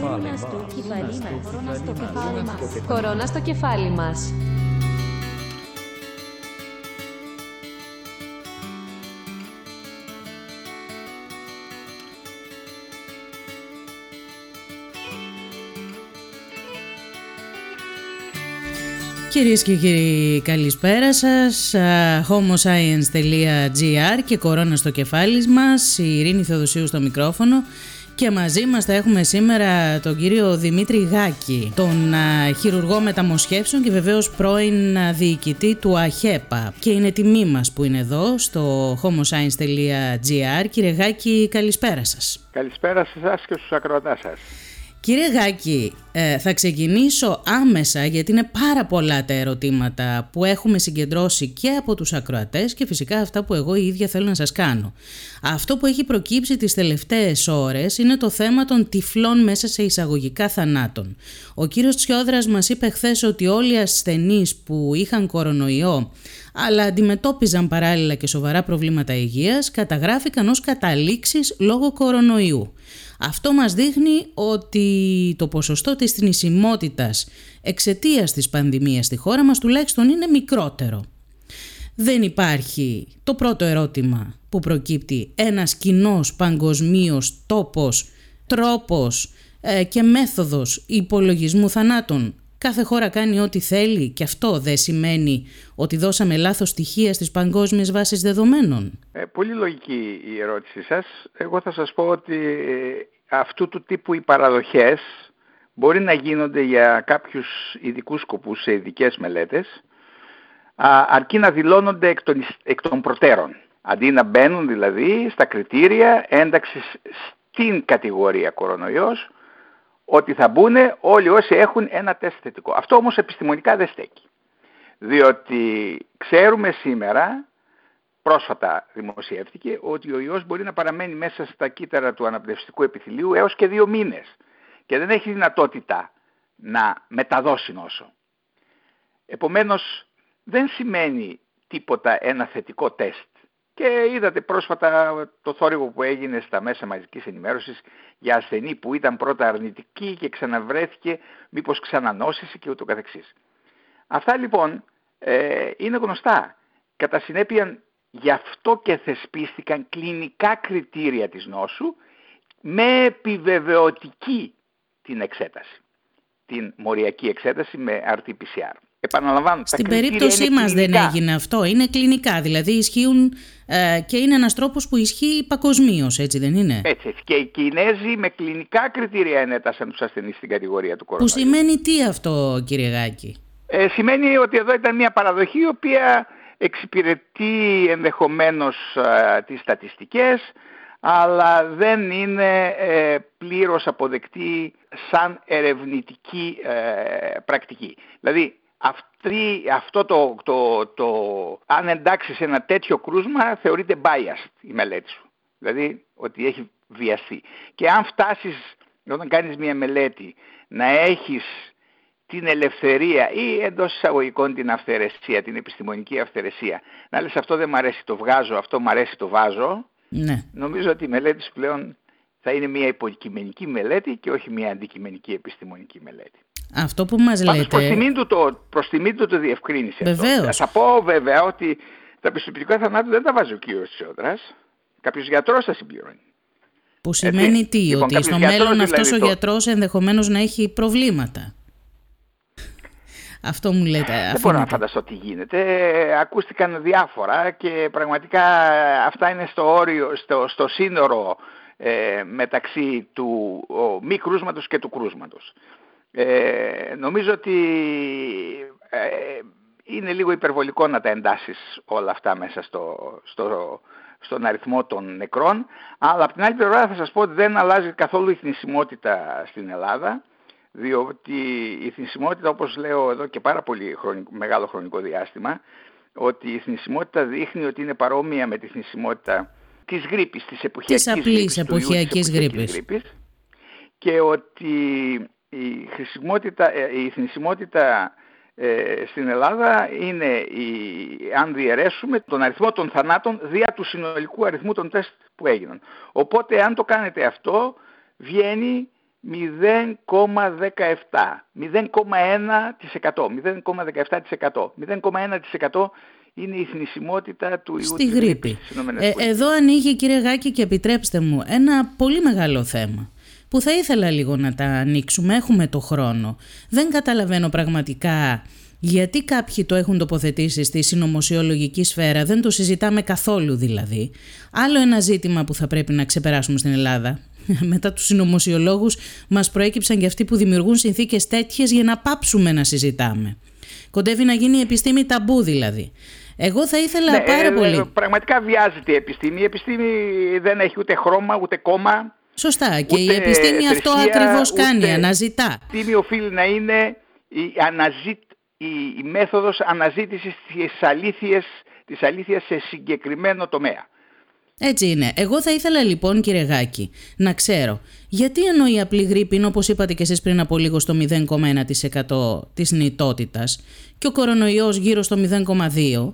Κορώνα στο κεφάλι μας. Κορώνα στο κεφάλι μας. Κυρίε και κύριοι, καλησπέρα σα. homoscience.gr και κορώνα στο κεφάλι μα. Η Ειρήνη Θεοδοσίου στο μικρόφωνο. Και μαζί μας θα έχουμε σήμερα τον κύριο Δημήτρη Γάκη, τον χειρουργό μεταμοσχεύσεων και βεβαίως πρώην διοικητή του ΑΧΕΠΑ. Και είναι τιμή μας που είναι εδώ στο homoscience.gr. Κύριε Γάκη, καλησπέρα σας. Καλησπέρα σε εσάς και στους ακροατάς σας. Κύριε Γάκη, ε, θα ξεκινήσω άμεσα γιατί είναι πάρα πολλά τα ερωτήματα που έχουμε συγκεντρώσει και από τους ακροατές και φυσικά αυτά που εγώ η ίδια θέλω να σας κάνω. Αυτό που έχει προκύψει τις τελευταίες ώρες είναι το θέμα των τυφλών μέσα σε εισαγωγικά θανάτων. Ο κύριος Τσιόδρας μας είπε χθες ότι όλοι οι ασθενείς που είχαν κορονοϊό αλλά αντιμετώπιζαν παράλληλα και σοβαρά προβλήματα υγείας καταγράφηκαν ως καταλήξεις λόγω κορονοϊού. Αυτό μας δείχνει ότι το ποσοστό της θνησιμότητας εξαιτίας της πανδημίας στη χώρα μας τουλάχιστον είναι μικρότερο. Δεν υπάρχει το πρώτο ερώτημα που προκύπτει ένας κοινός παγκοσμίω τόπος, τρόπος ε, και μέθοδος υπολογισμού θανάτων. Κάθε χώρα κάνει ό,τι θέλει και αυτό δεν σημαίνει ότι δώσαμε λάθος στοιχεία στις παγκόσμιες βάσεις δεδομένων. Ε, πολύ λογική η ερώτησή σας. Εγώ θα σας πω ότι αυτού του τύπου οι παραδοχές μπορεί να γίνονται για κάποιους ειδικούς σκοπούς σε ειδικές μελέτες αρκεί να δηλώνονται εκ των, εκ των προτέρων. Αντί να μπαίνουν δηλαδή στα κριτήρια ένταξης στην κατηγορία κορονοϊός ότι θα μπουν όλοι όσοι έχουν ένα τεστ θετικό. Αυτό όμως επιστημονικά δεν στέκει. Διότι ξέρουμε σήμερα πρόσφατα δημοσιεύτηκε ότι ο ιός μπορεί να παραμένει μέσα στα κύτταρα του αναπνευστικού επιθυλίου έως και δύο μήνες και δεν έχει δυνατότητα να μεταδώσει νόσο. Επομένως δεν σημαίνει τίποτα ένα θετικό τεστ. Και είδατε πρόσφατα το θόρυβο που έγινε στα μέσα μαζικής ενημέρωσης για ασθενή που ήταν πρώτα αρνητική και ξαναβρέθηκε μήπως ξανανόσησε και ούτω καθεξής. Αυτά λοιπόν ε, είναι γνωστά. Κατά συνέπεια Γι' αυτό και θεσπίστηκαν κλινικά κριτήρια της νόσου με επιβεβαιωτική την εξέταση. Την μοριακή εξέταση με RT-PCR. Επαναλαμβάνω, Στην περίπτωσή μας δεν έγινε αυτό. Είναι κλινικά, δηλαδή ισχύουν ε, και είναι ένας τρόπος που ισχύει παγκοσμίως, έτσι δεν είναι; Έτσι, έτσι. Και οι Κινέζοι με κλινικά κριτήρια ενέτασαν τους ασθενείς στην κατηγορία του κορονοϊού. Που σημαίνει τι αυτό κύριε Γάκη; Ε, σημαίνει ότι εδώ ήταν μια παραδοχή η οποία εξυπηρετεί ενδεχομένως α, τις στατιστικές αλλά δεν είναι ε, πλήρως αποδεκτή σαν ερευνητική ε, πρακτική. Δηλαδή αυτή, αυτό το, το, το, αν εντάξει σε ένα τέτοιο κρούσμα θεωρείται biased η μελέτη σου. Δηλαδή ότι έχει βιαστεί. Και αν φτάσεις όταν κάνεις μια μελέτη να έχεις την ελευθερία ή εντός εισαγωγικών την αυθαιρεσία, την επιστημονική αυθαιρεσία. Να λες αυτό δεν μου αρέσει το βγάζω, αυτό μου αρέσει το βάζω. Ναι. Νομίζω ότι η μελέτη πλέον θα είναι μια υποκειμενική μελέτη και όχι μια αντικειμενική επιστημονική μελέτη. Αυτό που μας λέτε... Προς τιμήν του το, προς τιμήν του το διευκρίνησε Βεβαίως. αυτό. Θα πω βέβαια ότι τα πιστοποιητικά θανάτου δεν τα βάζει ο κύριος Τσιόδρας. Κάποιος γιατρός θα συμπληρώνει. Που σημαίνει τι, λοιπόν, ότι στο μέλλον δηλαδή αυτός ο γιατρός ενδεχομένως να έχει προβλήματα. Αυτό μου λέτε. Δεν μπορώ να φανταστώ τι γίνεται. Ακούστηκαν διάφορα και πραγματικά αυτά είναι στο, όριο, στο, στο σύνορο ε, μεταξύ του ο, μη κρούσματος και του κρούσματος. Ε, νομίζω ότι ε, είναι λίγο υπερβολικό να τα εντάσεις όλα αυτά μέσα στο, στο, στον αριθμό των νεκρών, αλλά από την άλλη πλευρά θα σας πω ότι δεν αλλάζει καθόλου η θνησιμότητα στην Ελλάδα διότι η θνησιμότητα όπως λέω εδώ και πάρα πολύ μεγάλο χρονικό διάστημα ότι η θνησιμότητα δείχνει ότι είναι παρόμοια με τη θνησιμότητα της γρήπης, της εποχιακής της απλής εποχιακής γρήπης. γρήπης και ότι η, χρησιμότητα, ε, η θνησιμότητα ε, στην Ελλάδα είναι, η, αν διαιρέσουμε, τον αριθμό των θανάτων δια του συνολικού αριθμού των τεστ που έγιναν. Οπότε αν το κάνετε αυτό, βγαίνει 0,17, 0,1%, 0,17%. 0,1% είναι η θνησιμότητα του ιού Στη γρήπη. Ε, εδώ ανοίγει κύριε Γάκη και επιτρέψτε μου ένα πολύ μεγάλο θέμα που θα ήθελα λίγο να τα ανοίξουμε, έχουμε το χρόνο. Δεν καταλαβαίνω πραγματικά γιατί κάποιοι το έχουν τοποθετήσει στη συνωμοσιολογική σφαίρα, δεν το συζητάμε καθόλου δηλαδή. Άλλο ένα ζήτημα που θα πρέπει να ξεπεράσουμε στην Ελλάδα. Μετά τους συνωμοσιολόγους μας προέκυψαν και αυτοί που δημιουργούν συνθήκες τέτοιες για να πάψουμε να συζητάμε. Κοντεύει να γίνει η επιστήμη ταμπού δηλαδή. Εγώ θα ήθελα ναι, πάρα ε, πολύ. Πραγματικά βιάζεται η επιστήμη. Η επιστήμη δεν έχει ούτε χρώμα, ούτε κόμμα. Σωστά. Και η επιστήμη αυτό ακριβώς κάνει, αναζητά. Η επιστήμη οφείλει να είναι η, αναζή, η, η μέθοδος αναζήτησης της αλήθειας, της αλήθειας σε συγκεκριμένο τομέα. Έτσι είναι. Εγώ θα ήθελα λοιπόν κύριε Γάκη να ξέρω γιατί ενώ η απλή γρήπη είναι όπως είπατε και εσείς πριν από λίγο στο 0,1% της νητότητας και ο κορονοϊός γύρω στο 0,2%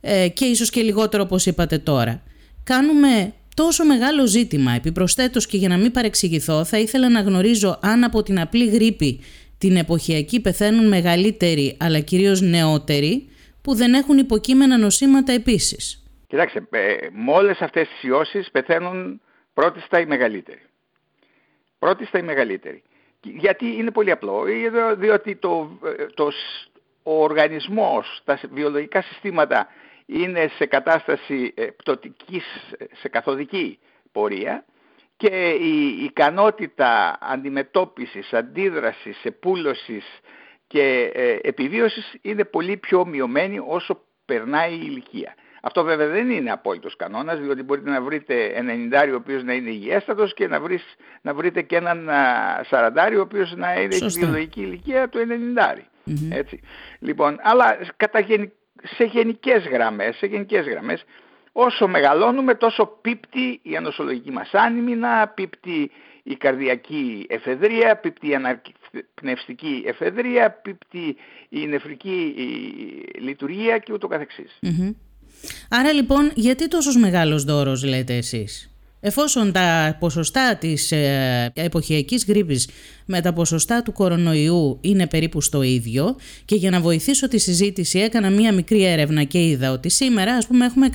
ε, και ίσως και λιγότερο όπως είπατε τώρα. Κάνουμε τόσο μεγάλο ζήτημα. Επιπροσθέτως και για να μην παρεξηγηθώ θα ήθελα να γνωρίζω αν από την απλή γρήπη την εποχιακή πεθαίνουν μεγαλύτεροι αλλά κυρίως νεότεροι που δεν έχουν υποκείμενα νοσήματα επίσης. Κοιτάξτε, ε, με όλες αυτές τις ιώσεις πεθαίνουν πρώτη στα οι μεγαλύτεροι. Πρώτη στα οι μεγαλύτεροι. Γιατί είναι πολύ απλό. Ε, διότι το, ε, το, ο οργανισμός, τα βιολογικά συστήματα είναι σε κατάσταση πτωτικής, σε καθοδική πορεία και η ικανότητα αντιμετώπισης, αντίδρασης, επούλωσης και επιβίωσης είναι πολύ πιο μειωμένη όσο περνάει η ηλικία. Αυτό βέβαια δεν είναι απόλυτος κανόνας, διότι μπορείτε να βρείτε ένα 90 ο οποίος να είναι υγιέστατος και να, βρεις, να βρείτε και έναν 40 ο οποίος να είναι η βιολογική ηλικία του 90. Έτσι. Λοιπόν, αλλά κατά σε γενικές γραμμές, σε γενικές γραμμές, όσο μεγαλώνουμε τόσο πίπτει η ανοσολογική μας άνημινα, πίπτει η καρδιακή εφεδρεία, πίπτει η αναπνευστική εφεδρεία, πίπτει η νεφρική λειτουργία και ούτω Άρα λοιπόν γιατί τόσος μεγάλος δώρος λέτε εσείς; Εφόσον τα ποσοστά της ε, εποχιακής γρήπης με τα ποσοστά του κορονοϊού είναι περίπου στο ίδιο και για να βοηθήσω τη συζήτηση έκανα μία μικρή έρευνα και είδα ότι σήμερα ας πούμε έχουμε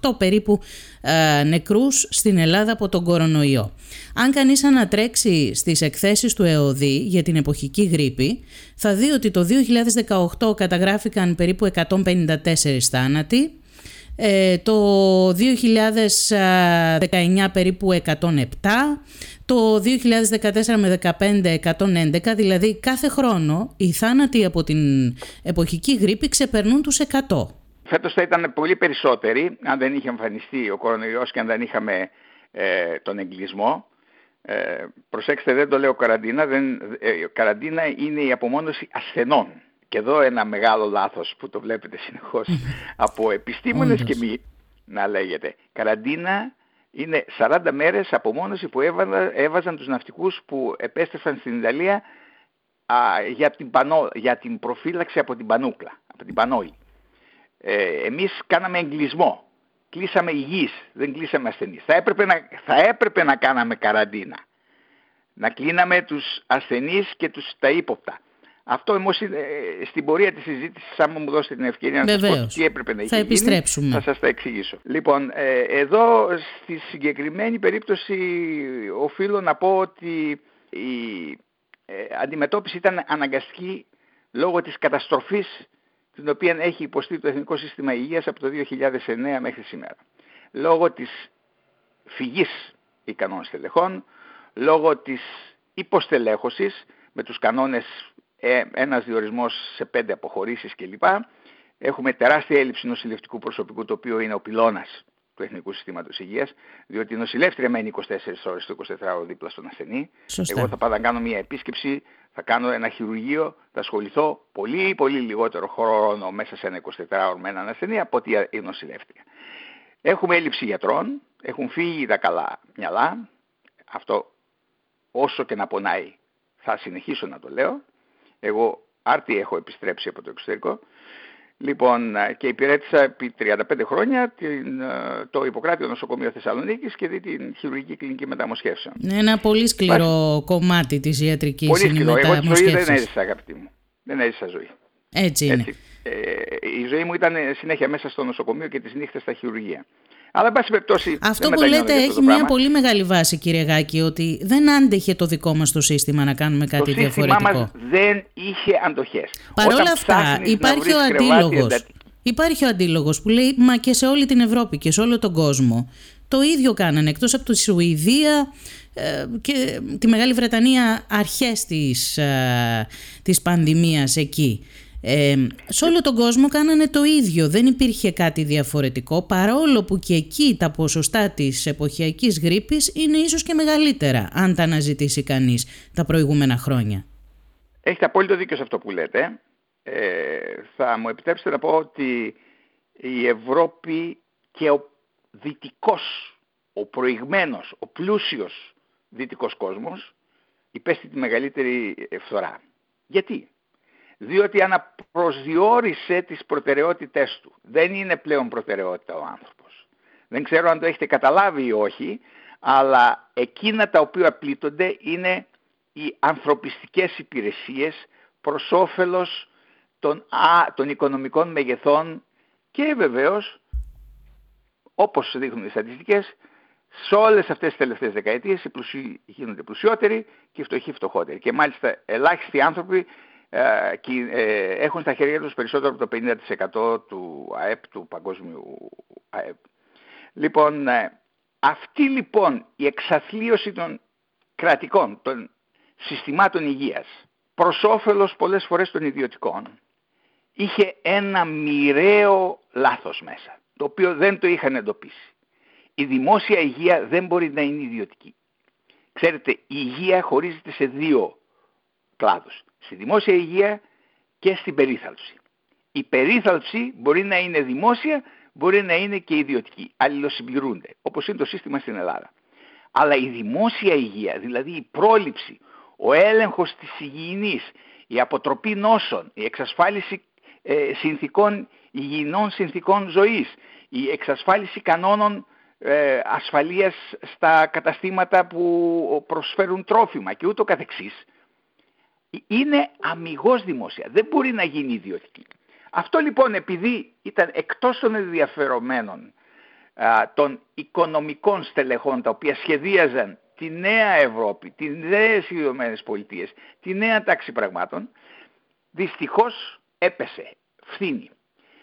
148 περίπου ε, νεκρούς στην Ελλάδα από τον κορονοϊό. Αν κανείς ανατρέξει στις εκθέσεις του ΕΟΔΗ για την εποχική γρήπη θα δει ότι το 2018 καταγράφηκαν περίπου 154 θάνατοι ε, το 2019 περίπου 107, το 2014 με 15 111, δηλαδή κάθε χρόνο οι θάνατοι από την εποχική γρήπη ξεπερνούν τους 100. Φέτος θα ήταν πολύ περισσότεροι αν δεν είχε εμφανιστεί ο κορονοϊός και αν δεν είχαμε ε, τον εγκλισμό. Ε, προσέξτε δεν το λέω καραντίνα, δεν, ε, καραντίνα είναι η απομόνωση ασθενών. Και εδώ ένα μεγάλο λάθος που το βλέπετε συνεχώς από επιστήμονες και μη να λέγεται. Καραντίνα είναι 40 μέρες απομόνωση που έβαζαν, έβαζαν τους ναυτικούς που επέστρεφαν στην Ιταλία α, για, την πανό, για την προφύλαξη από την πανούκλα, από την πανόλη. Ε, εμείς κάναμε εγκλισμό, κλείσαμε υγιείς, δεν κλείσαμε ασθενείς. Θα έπρεπε να, θα έπρεπε να κάναμε καραντίνα. Να κλείναμε τους ασθενείς και τους, τα ύποπτα. Αυτό όμως ε, στην πορεία της συζήτησης, αν μου δώσετε την ευκαιρία να σας πω τι έπρεπε να θα επιστρέψουμε. θα σας τα εξηγήσω. Λοιπόν, ε, εδώ στη συγκεκριμένη περίπτωση οφείλω να πω ότι η ε, αντιμετώπιση ήταν αναγκαστική λόγω της καταστροφής την οποία έχει υποστεί το Εθνικό Σύστημα Υγείας από το 2009 μέχρι σήμερα. Λόγω της φυγής ικανών στελεχών, λόγω της υποστελέχωσης με τους κανόνες ε, ένας διορισμός σε πέντε αποχωρήσεις κλπ. Έχουμε τεράστια έλλειψη νοσηλευτικού προσωπικού, το οποίο είναι ο πυλώνας του Εθνικού Συστήματος Υγείας, διότι η νοσηλεύτρια μένει 24 ώρες το 24ωρο δίπλα στον ασθενή. Σωστά. Εγώ θα πάω να κάνω μια επίσκεψη, θα κάνω ένα χειρουργείο, θα ασχοληθώ πολύ πολύ λιγότερο χρόνο μέσα σε ένα 24ωρο με έναν ασθενή από ότι η νοσηλεύτρια. Έχουμε έλλειψη γιατρών, έχουν φύγει τα καλά μυαλά, αυτό όσο και να πονάει θα συνεχίσω να το λέω, εγώ άρτη έχω επιστρέψει από το εξωτερικό. Λοιπόν, και υπηρέτησα επί 35 χρόνια την, το Ιπποκράτιο Νοσοκομείο Θεσσαλονίκης και δει την χειρουργική κλινική μεταμοσχεύσεων. Ένα πολύ σκληρό κομμάτι της ιατρικής Πολύ σκληρό. Εγώ τη ζωή δεν έζησα αγαπητή μου. Δεν έζησα ζωή. Έτσι είναι. Έτσι. Ε, η ζωή μου ήταν συνέχεια μέσα στο νοσοκομείο και τις νύχτες στα χειρουργία. Αλλά, εν πάση περιπτώσει. Αυτό που λέτε έχει μια πολύ μεγάλη βάση, κύριε Γάκη, ότι δεν άντεχε το δικό μας το σύστημα να κάνουμε κάτι το διαφορετικό. Το σύστημά μας δεν είχε αντοχές. Παρ' όλα αυτά, υπάρχει ο αντίλογος. Υπάρχει ο αντίλογος που λέει Μα και σε όλη την Ευρώπη και σε όλο τον κόσμο. Το ίδιο κάνανε εκτός από τη Σουηδία ε, και τη Μεγάλη Βρετανία αρχές της, ε, της πανδημίας εκεί. Ε, σε όλο τον κόσμο κάνανε το ίδιο, δεν υπήρχε κάτι διαφορετικό παρόλο που και εκεί τα ποσοστά της εποχιακής γρήπης είναι ίσως και μεγαλύτερα αν τα αναζητήσει κανείς τα προηγούμενα χρόνια. Έχετε απόλυτο δίκιο σε αυτό που λέτε. Ε, θα μου επιτρέψετε να πω ότι η Ευρώπη και ο δυτικός, ο προηγμένος, ο πλούσιος δυτικός κόσμος υπέστη τη μεγαλύτερη φθορά. Γιατί; Διότι αναπροσδιορίσε τις προτεραιότητές του. Δεν είναι πλέον προτεραιότητα ο άνθρωπος. Δεν ξέρω αν το έχετε καταλάβει ή όχι, αλλά εκείνα τα οποία πλήττονται είναι οι ανθρωπιστικές υπηρεσίες προς όφελος των, α, των οικονομικών μεγεθών και βεβαίως, όπως δείχνουν οι στατιστικές, σε όλες αυτές τις τελευταίες δεκαετίες οι πλουσιοί γίνονται πλουσιότεροι και οι φτωχοί φτωχότεροι. Και μάλιστα ελάχιστοι άνθρωποι ε, ε, έχουν στα χέρια τους περισσότερο από το 50% του ΑΕΠ, του παγκόσμιου ΑΕΠ. Λοιπόν, ε, αυτή λοιπόν η εξαθλίωση των κρατικών, των συστημάτων υγείας, προς όφελος πολλές φορές των ιδιωτικών, είχε ένα μοιραίο λάθος μέσα, το οποίο δεν το είχαν εντοπίσει. Η δημόσια υγεία δεν μπορεί να είναι ιδιωτική. Ξέρετε, η υγεία χωρίζεται σε δύο κλάδους στη δημόσια υγεία και στην περίθαλψη. Η περίθαλψη μπορεί να είναι δημόσια, μπορεί να είναι και ιδιωτική. Αλληλοσυμπληρούνται, όπως είναι το σύστημα στην Ελλάδα. Αλλά η δημόσια υγεία, δηλαδή η πρόληψη, ο έλεγχος της υγιεινής, η αποτροπή νόσων, η εξασφάλιση ε, συνθήκων, υγιεινών συνθήκων ζωής, η εξασφάλιση κανόνων ε, ασφαλείας στα καταστήματα που προσφέρουν τρόφιμα και ούτω καθεξής, είναι αμυγός δημόσια. Δεν μπορεί να γίνει ιδιωτική. Αυτό λοιπόν επειδή ήταν εκτός των ενδιαφερομένων των οικονομικών στελεχών τα οποία σχεδίαζαν τη νέα Ευρώπη, τις νέες Ηνωμένες Πολιτείες, τη νέα τάξη πραγμάτων, δυστυχώς έπεσε, φθήνει.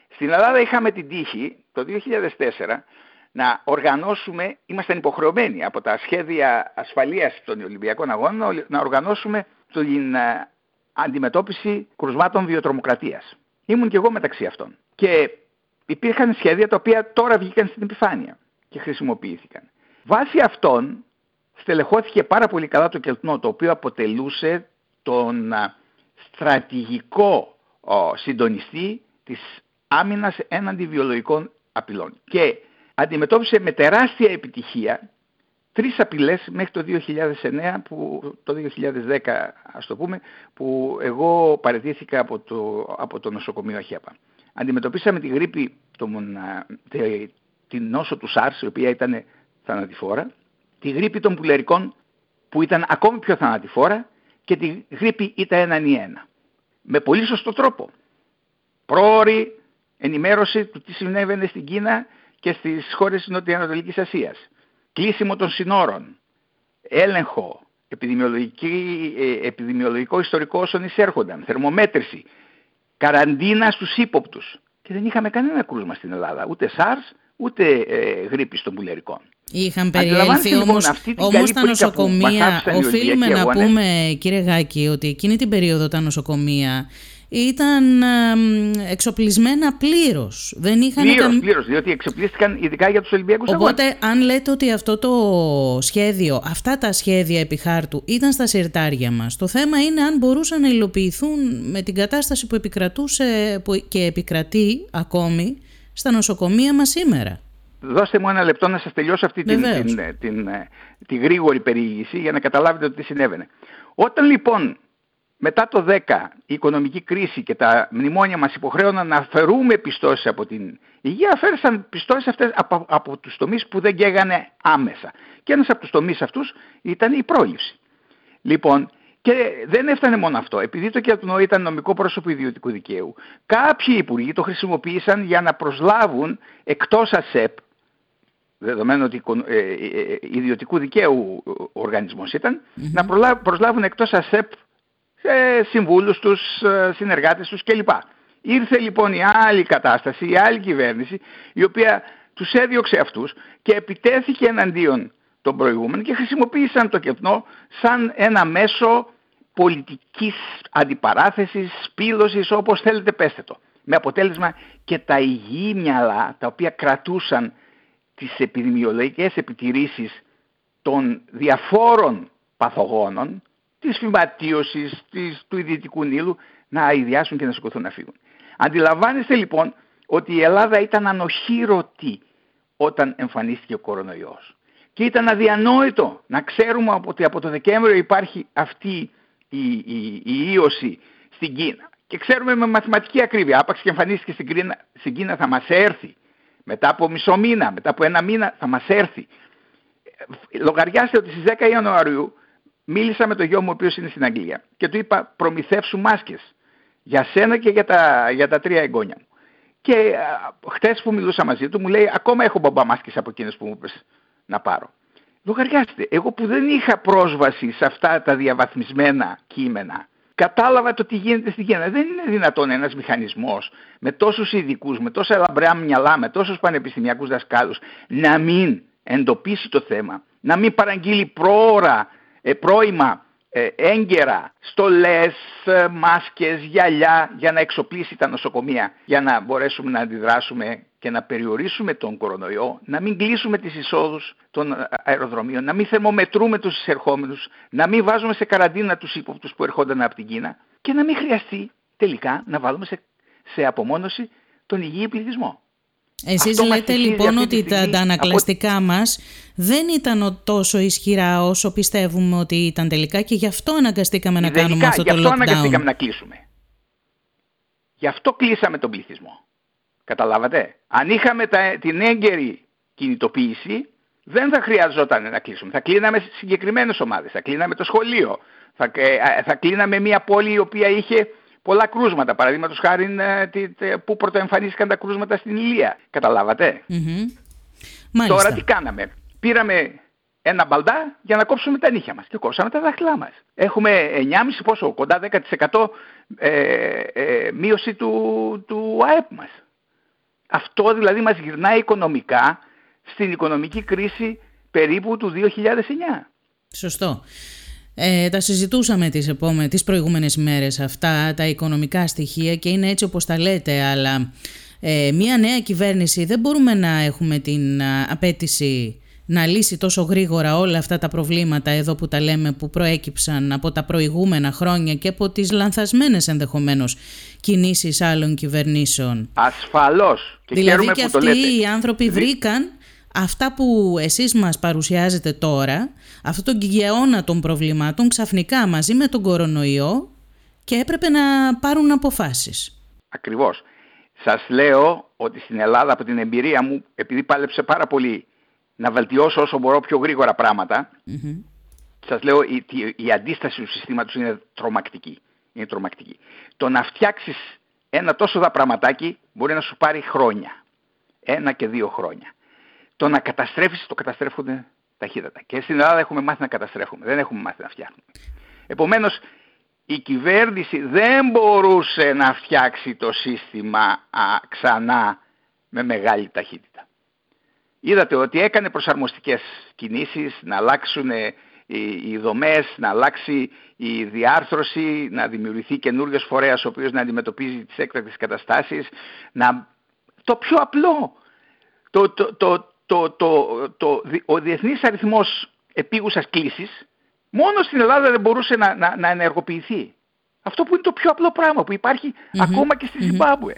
Στην Ελλάδα είχαμε την τύχη το 2004 να οργανώσουμε, ήμασταν υποχρεωμένοι από τα σχέδια ασφαλείας των Ολυμπιακών Αγώνων να οργανώσουμε στην ε, αντιμετώπιση κρουσμάτων βιοτρομοκρατίας. Ήμουν και εγώ μεταξύ αυτών. Και υπήρχαν σχέδια τα οποία τώρα βγήκαν στην επιφάνεια και χρησιμοποιήθηκαν. Βάσει αυτών στελεχώθηκε πάρα πολύ καλά το Κελτνό, το οποίο αποτελούσε τον ε, στρατηγικό συντονιστή της άμυνας έναντι βιολογικών απειλών. Και αντιμετώπισε με τεράστια επιτυχία τρεις απειλές μέχρι το 2009, που, το 2010 ας το πούμε, που εγώ παραιτήθηκα από το, από το νοσοκομείο ΑΧΕΠΑ. Αντιμετωπίσαμε τη γρήπη, το, τη, την νόσο του SARS, η οποία ήταν θανατηφόρα, τη γρήπη των πουλερικών, που ήταν ακόμη πιο θανατηφόρα, και τη γρήπη ήταν έναν ή ένα. Με πολύ σωστό τρόπο. Πρόορη ενημέρωση του τι συνέβαινε στην Κίνα και στις χώρες της Νοτιοανατολικής Ασίας κλείσιμο των συνόρων, έλεγχο, ε, επιδημιολογικό ιστορικό όσων εισέρχονταν, θερμομέτρηση, καραντίνα στους ύποπτους. Και δεν είχαμε κανένα κρούσμα στην Ελλάδα, ούτε SARS, ούτε ε, γρήπη των πουλερικών. Είχαν περιέλθει λοιπόν όμως, όμως τα νοσοκομεία, οφείλουμε να πούμε κύριε Γάκη ότι εκείνη την περίοδο τα νοσοκομεία ήταν εξοπλισμένα πλήρως. Δεν είχαν πλήρως, πλήρως, διότι εξοπλίστηκαν ειδικά για τους Ολυμπιακούς Οπότε, αγώνες. αν λέτε ότι αυτό το σχέδιο, αυτά τα σχέδια επί χάρτου ήταν στα συρτάρια μας, το θέμα είναι αν μπορούσαν να υλοποιηθούν με την κατάσταση που επικρατούσε που και επικρατεί ακόμη στα νοσοκομεία μας σήμερα. Δώστε μου ένα λεπτό να σας τελειώσω αυτή την, την, την, την, γρήγορη περιήγηση για να καταλάβετε τι συνέβαινε. Όταν λοιπόν μετά το 10 η οικονομική κρίση και τα μνημόνια μας υποχρέωναν να αφαιρούμε πιστώσεις από την υγεία, αφαίρεσαν πιστώσεις αυτές από, από τους τομείς που δεν καίγανε άμεσα. Και ένας από τους τομείς αυτούς ήταν η πρόληψη. Λοιπόν, και δεν έφτανε μόνο αυτό. Επειδή το ΚΕΤΝΟ ήταν νομικό πρόσωπο ιδιωτικού δικαίου, κάποιοι υπουργοί το χρησιμοποίησαν για να προσλάβουν εκτός ΑΣΕΠ, δεδομένου ότι ε, ε, ε, ιδιωτικού δικαίου ο οργανισμός να προσλάβουν εκτός ΑΣΕΠ συμβούλους τους, συνεργάτες τους κλπ. Ήρθε λοιπόν η άλλη κατάσταση, η άλλη κυβέρνηση, η οποία τους έδιωξε αυτούς και επιτέθηκε εναντίον των προηγούμενων και χρησιμοποίησαν το κετνό σαν ένα μέσο πολιτικής αντιπαράθεσης, σπήλωσης, όπως θέλετε πέστε το. Με αποτέλεσμα και τα υγιή μυαλά, τα οποία κρατούσαν τις επιδημιολογικές επιτηρήσεις των διαφόρων παθογόνων, της φυματίωσης, της, του ιδιωτικού νήλου, να αειδιάσουν και να σηκωθούν να φύγουν. Αντιλαμβάνεστε λοιπόν ότι η Ελλάδα ήταν ανοχήρωτη όταν εμφανίστηκε ο κορονοϊός. Και ήταν αδιανόητο να ξέρουμε ότι από το Δεκέμβριο υπάρχει αυτή η, η, η ίωση στην Κίνα. Και ξέρουμε με μαθηματική ακρίβεια, άπαξ και εμφανίστηκε στην Κίνα, στην Κίνα θα μας έρθει. Μετά από μισό μήνα, μετά από ένα μήνα θα μας έρθει. Λογαριάστε ότι στις 10 Ιανουαρίου μίλησα με το γιο μου ο οποίος είναι στην Αγγλία και του είπα προμηθεύσου μάσκες για σένα και για τα, για τα τρία εγγόνια μου. Και χτες που μιλούσα μαζί του μου λέει ακόμα έχω μπαμπά μάσκες από εκείνες που μου είπες να πάρω. Λογαριάστε, εγώ που δεν είχα πρόσβαση σε αυτά τα διαβαθμισμένα κείμενα, κατάλαβα το τι γίνεται στην Κίνα. Δεν είναι δυνατόν ένας μηχανισμός με τόσους ειδικούς, με τόσα λαμπρά μυαλά, με τόσους πανεπιστημιακούς δασκάλους, να μην εντοπίσει το θέμα, να μην παραγγείλει πρόωρα, ε, πρόημα ε, έγκαιρα στολές, ε, μάσκες, γυαλιά για να εξοπλίσει τα νοσοκομεία για να μπορέσουμε να αντιδράσουμε και να περιορίσουμε τον κορονοϊό, να μην κλείσουμε τις εισόδους των αεροδρομίων, να μην θερμομετρούμε τους εισερχόμενους, να μην βάζουμε σε καραντίνα τους ύποπτους που ερχόνταν από την Κίνα και να μην χρειαστεί τελικά να βάλουμε σε, σε απομόνωση τον υγιή πληθυσμό. Εσείς λέτε λοιπόν ότι τα αντανακλαστικά από... μας δεν ήταν τόσο ισχυρά όσο πιστεύουμε ότι ήταν τελικά και γι' αυτό αναγκαστήκαμε να κάνουμε αυτό το lockdown. Γι' αυτό αναγκαστήκαμε να κλείσουμε. Γι' αυτό κλείσαμε τον πληθυσμό. Καταλάβατε; Αν είχαμε τα, την έγκαιρη κινητοποίηση δεν θα χρειαζόταν να κλείσουμε. Θα κλείναμε συγκεκριμένες ομάδες. Θα κλείναμε το σχολείο. Θα, ε, θα κλείναμε μια πόλη η οποία είχε πολλά κρούσματα. Παραδείγματος χάρη ε, που πρωτοεμφανίστηκαν τα κρούσματα στην Ηλία. Καταλάβατε; Τώρα τι κάναμε; Πήραμε ένα μπαλντά για να κόψουμε τα νύχια μας και κόψαμε τα δάχτυλά μας. Έχουμε 9,5 πόσο, κοντά 10% ε, ε, μείωση του, του ΑΕΠ μας. Αυτό δηλαδή μας γυρνάει οικονομικά στην οικονομική κρίση περίπου του 2009. Σωστό. Ε, τα συζητούσαμε τις, επόμε, τις προηγούμενες ημέρες αυτά, τα οικονομικά στοιχεία και είναι έτσι όπως τα λέτε, αλλά ε, μια νέα κυβέρνηση δεν μπορούμε να έχουμε την απέτηση να λύσει τόσο γρήγορα όλα αυτά τα προβλήματα εδώ που τα λέμε που προέκυψαν από τα προηγούμενα χρόνια και από τις λανθασμένες ενδεχομένως κινήσεις άλλων κυβερνήσεων. Ασφαλώς. Και δηλαδή και αυτοί οι άνθρωποι βρήκαν αυτά που εσείς μας παρουσιάζετε τώρα, αυτό τον γεώνα των προβλημάτων ξαφνικά μαζί με τον κορονοϊό και έπρεπε να πάρουν αποφάσεις. Ακριβώς. Σας λέω ότι στην Ελλάδα από την εμπειρία μου, επειδή πάλεψε πάρα πολύ να βελτιώσω όσο μπορώ πιο γρήγορα πράγματα, mm-hmm. σας λέω η, η, αντίσταση του συστήματος είναι τρομακτική. Είναι τρομακτική. Το να φτιάξεις ένα τόσο δαπραματάκι μπορεί να σου πάρει χρόνια. Ένα και δύο χρόνια το να καταστρέφεις το καταστρέφονται ταχύτατα. Και στην Ελλάδα έχουμε μάθει να καταστρέφουμε, δεν έχουμε μάθει να φτιάχνουμε. Επομένως η κυβέρνηση δεν μπορούσε να φτιάξει το σύστημα ξανά με μεγάλη ταχύτητα. Είδατε ότι έκανε προσαρμοστικές κινήσεις, να αλλάξουν οι, οι δομές, να αλλάξει η διάρθρωση, να δημιουργηθεί καινούργιος φορέας ο οποίος να αντιμετωπίζει τις έκτακτες καταστάσεις, να... το πιο απλό, το, το, το, το, το, το, ο διεθνής αριθμός επίγουσας κλήσης μόνο στην Ελλάδα δεν μπορούσε να, να, να ενεργοποιηθεί. Αυτό που είναι το πιο απλό πράγμα που υπαρχει ακόμα και στη Ζιμπάμπουε.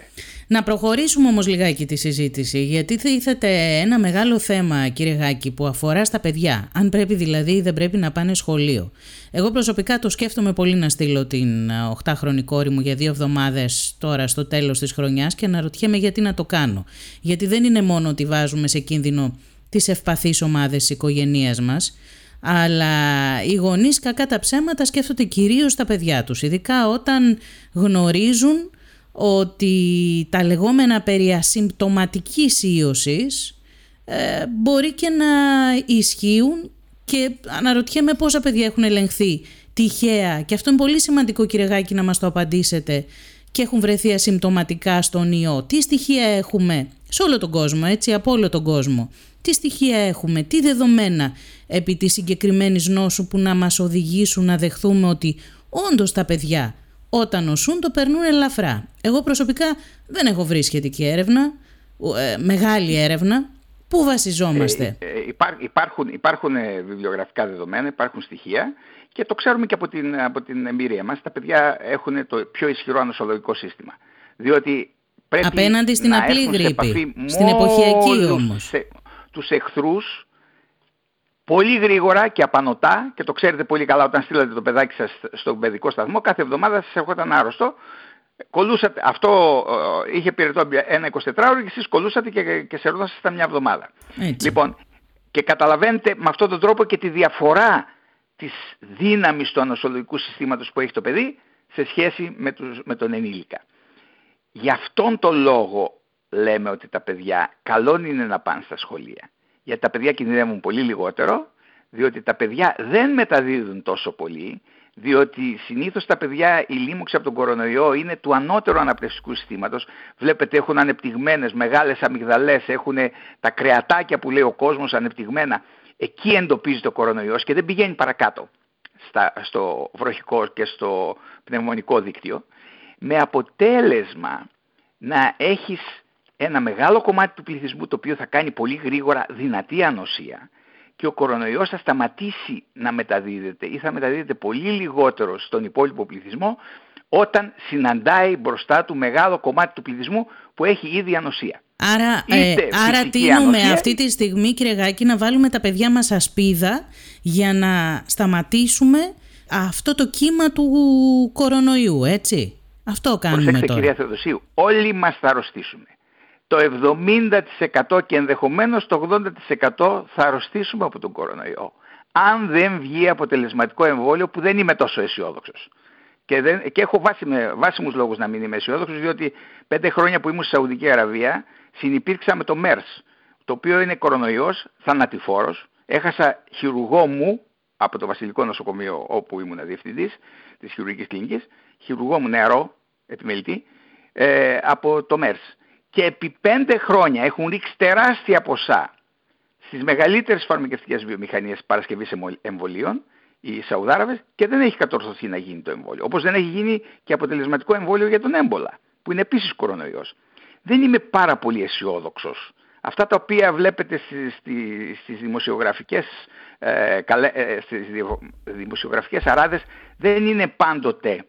Να προχωρήσουμε όμως λιγάκι τη συζήτηση γιατί θίθεται ένα μεγάλο θέμα κύριε Γάκη που αφορά στα παιδιά. Αν πρέπει δηλαδή ή δεν πρέπει να πάνε σχολείο. Εγώ προσωπικά το σκέφτομαι πολύ να στείλω την 8χρονη κόρη μου για δύο εβδομάδες τώρα στο τέλος της χρονιάς και να ρωτιέμαι γιατί να το κάνω. Γιατί δεν είναι μόνο ότι βάζουμε σε κίνδυνο τις ευπαθείς ομάδες της οικογένειας μας αλλά οι γονείς κακά τα ψέματα σκέφτονται κυρίως τα παιδιά τους, ειδικά όταν γνωρίζουν ότι τα λεγόμενα περί ασυμπτωματικής ίωσης ε, μπορεί και να ισχύουν και αναρωτιέμαι πόσα παιδιά έχουν ελεγχθεί τυχαία. Και αυτό είναι πολύ σημαντικό κύριε Γάκη να μας το απαντήσετε και έχουν βρεθεί ασυμπτωματικά στον ιό. Τι στοιχεία έχουμε σε όλο τον κόσμο, έτσι, από όλο τον κόσμο; Τι στοιχεία έχουμε, τι δεδομένα επί της συγκεκριμένης νόσου που να μας οδηγήσουν να δεχθούμε ότι όντως τα παιδιά όταν νοσούν το περνούν ελαφρά; Εγώ προσωπικά δεν έχω βρει σχετική έρευνα, ε, μεγάλη έρευνα. Πού βασιζόμαστε; Ε, ε, υπάρχουν υπάρχουν βιβλιογραφικά δεδομένα, υπάρχουν στοιχεία και το ξέρουμε και από την, από την εμπειρία μας. Τα παιδιά έχουν το πιο ισχυρό ανοσολογικό σύστημα. Διότι πρέπει Απέναντι στην να απλή γρήπη. Στην εποχιακή όμως. Τους εχθρούς πολύ γρήγορα και απανοτά και το ξέρετε πολύ καλά όταν στείλατε το παιδάκι σας στον παιδικό σταθμό κάθε εβδομάδα σας ερχόταν άρρωστο κολούσατε, αυτό ε, είχε πυρετό ένα 24 ώρο και εσείς κολούσατε και, και σε ρωτάσασταν μια εβδομάδα. Λοιπόν, και καταλαβαίνετε με αυτόν τον τρόπο και τη διαφορά της δύναμης του ανοσολογικού συστήματος που έχει το παιδί σε σχέση με, τους, με τον ενήλικα. Γι' αυτόν τον λόγο λέμε ότι τα παιδιά καλό είναι να πάνε στα σχολεία γιατί τα παιδιά κινδυνεύουν πολύ λιγότερο, διότι τα παιδιά δεν μεταδίδουν τόσο πολύ, διότι συνήθως τα παιδιά η λίμωξη από τον κορονοϊό είναι του ανώτερου αναπνευστικού συστήματος. Βλέπετε έχουν ανεπτυγμένες μεγάλες αμυγδαλές, έχουν τα κρεατάκια που λέει ο κόσμος ανεπτυγμένα. Εκεί εντοπίζεται ο κορονοϊός και δεν πηγαίνει παρακάτω στα, στο βροχικό και στο πνευμονικό δίκτυο. Με αποτέλεσμα να έχεις ένα μεγάλο κομμάτι του πληθυσμού το οποίο θα κάνει πολύ γρήγορα δυνατή ανοσία και ο κορονοϊός θα σταματήσει να μεταδίδεται ή θα μεταδίδεται πολύ λιγότερο στον υπόλοιπο πληθυσμό όταν συναντάει μπροστά του μεγάλο κομμάτι του πληθυσμού που έχει ήδη ανοσία. Άρα, ε, άρα τίνουμε αυτή τη στιγμή, κύριε Γάκη, να βάλουμε τα παιδιά μας ασπίδα για να σταματήσουμε αυτό το κύμα του κορονοϊού, έτσι. Αυτό κάνουμε Προσέξτε, τώρα. κυρία Θεοδοσίου, όλοι μας θα αρρωστήσουμε το 70% και ενδεχομένως το 80% θα αρρωστήσουμε από τον κορονοϊό. Αν δεν βγει αποτελεσματικό εμβόλιο που δεν είμαι τόσο αισιόδοξος. Και, δεν, και έχω βάσιμε, βάσιμους λόγους να μην είμαι αισιόδοξος, διότι πέντε χρόνια που ήμουν στη Σαουδική Αραβία συνυπήρξα με το MERS, το οποίο είναι κορονοϊός, θανατηφόρος. Έχασα χειρουργό μου από το Βασιλικό Νοσοκομείο όπου ήμουν διευθυντής της χειρουργικής κλινικής, χειρουργό μου νεαρό, επιμελητή, ε, από το MERS και επί πέντε χρόνια έχουν ρίξει τεράστια ποσά στις μεγαλύτερες φαρμακευτικές βιομηχανίες παρασκευής εμβολίων, οι Σαουδάραβες, και δεν έχει κατορθωθεί να γίνει το εμβόλιο. Όπως δεν έχει γίνει και αποτελεσματικό εμβόλιο για τον έμπολα, που είναι επίσης κορονοϊός. Δεν είμαι πάρα πολύ αισιόδοξος. Αυτά τα οποία βλέπετε στις, στις δημοσιογραφικές, ε, ε, στις δημοσιογραφικές αράδες δεν είναι πάντοτε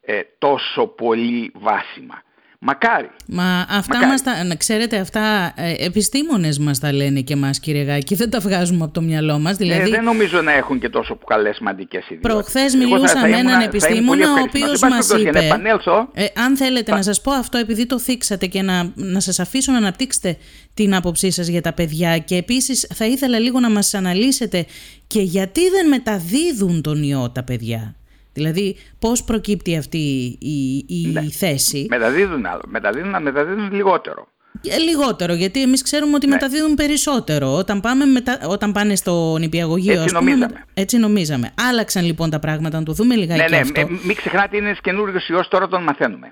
ε, τόσο πολύ βάσιμα. Μακάρι. Μα αυτά Μακάρι. μας τα, ξέρετε, αυτά ε, επιστήμονες μας τα λένε και μας κύριε Γάκη, δεν τα βγάζουμε από το μυαλό μας. Ε, Δηλαδή, δεν νομίζω να έχουν και τόσο καλές σημαντικές ιδιότητες. Προχθές Εγώ θα- μιλούσα θα με ήμουν- έναν θα επιστήμονα ήμουν ο πολύ οποίος ευχαριστημένος. μας Εν πάση είπε... περιπτώσει, να επανέλθω. Ε, αν θέλετε να σας πω αυτό επειδή το θίξατε και να, να σας αφήσω να αναπτύξετε την άποψή σας για τα παιδιά και επίσης θα ήθελα λίγο να μας αναλύσετε και γιατί δεν μεταδίδουν τον ιό τα παιδιά. Δηλαδή πώς προκύπτει αυτή η, η Ναι. θέση; Μεταδίδουν άλλο. Μεταδίδουν, μεταδίδουν λιγότερο. Ε, Λιγότερο, γιατί εμείς ξέρουμε Ναι. ότι μεταδίδουν περισσότερο. Όταν, πάμε μετα... Όταν πάνε στο νηπιαγωγείο, Έτσι ας πούμε, νομίζαμε. μετα- έτσι νομίζαμε. Άλλαξαν λοιπόν τα πράγματα, να το δούμε λιγάκι Ναι, ναι, αυτό. ε, μην ξεχνάτε είναι καινούριο ιός, τώρα τον μαθαίνουμε.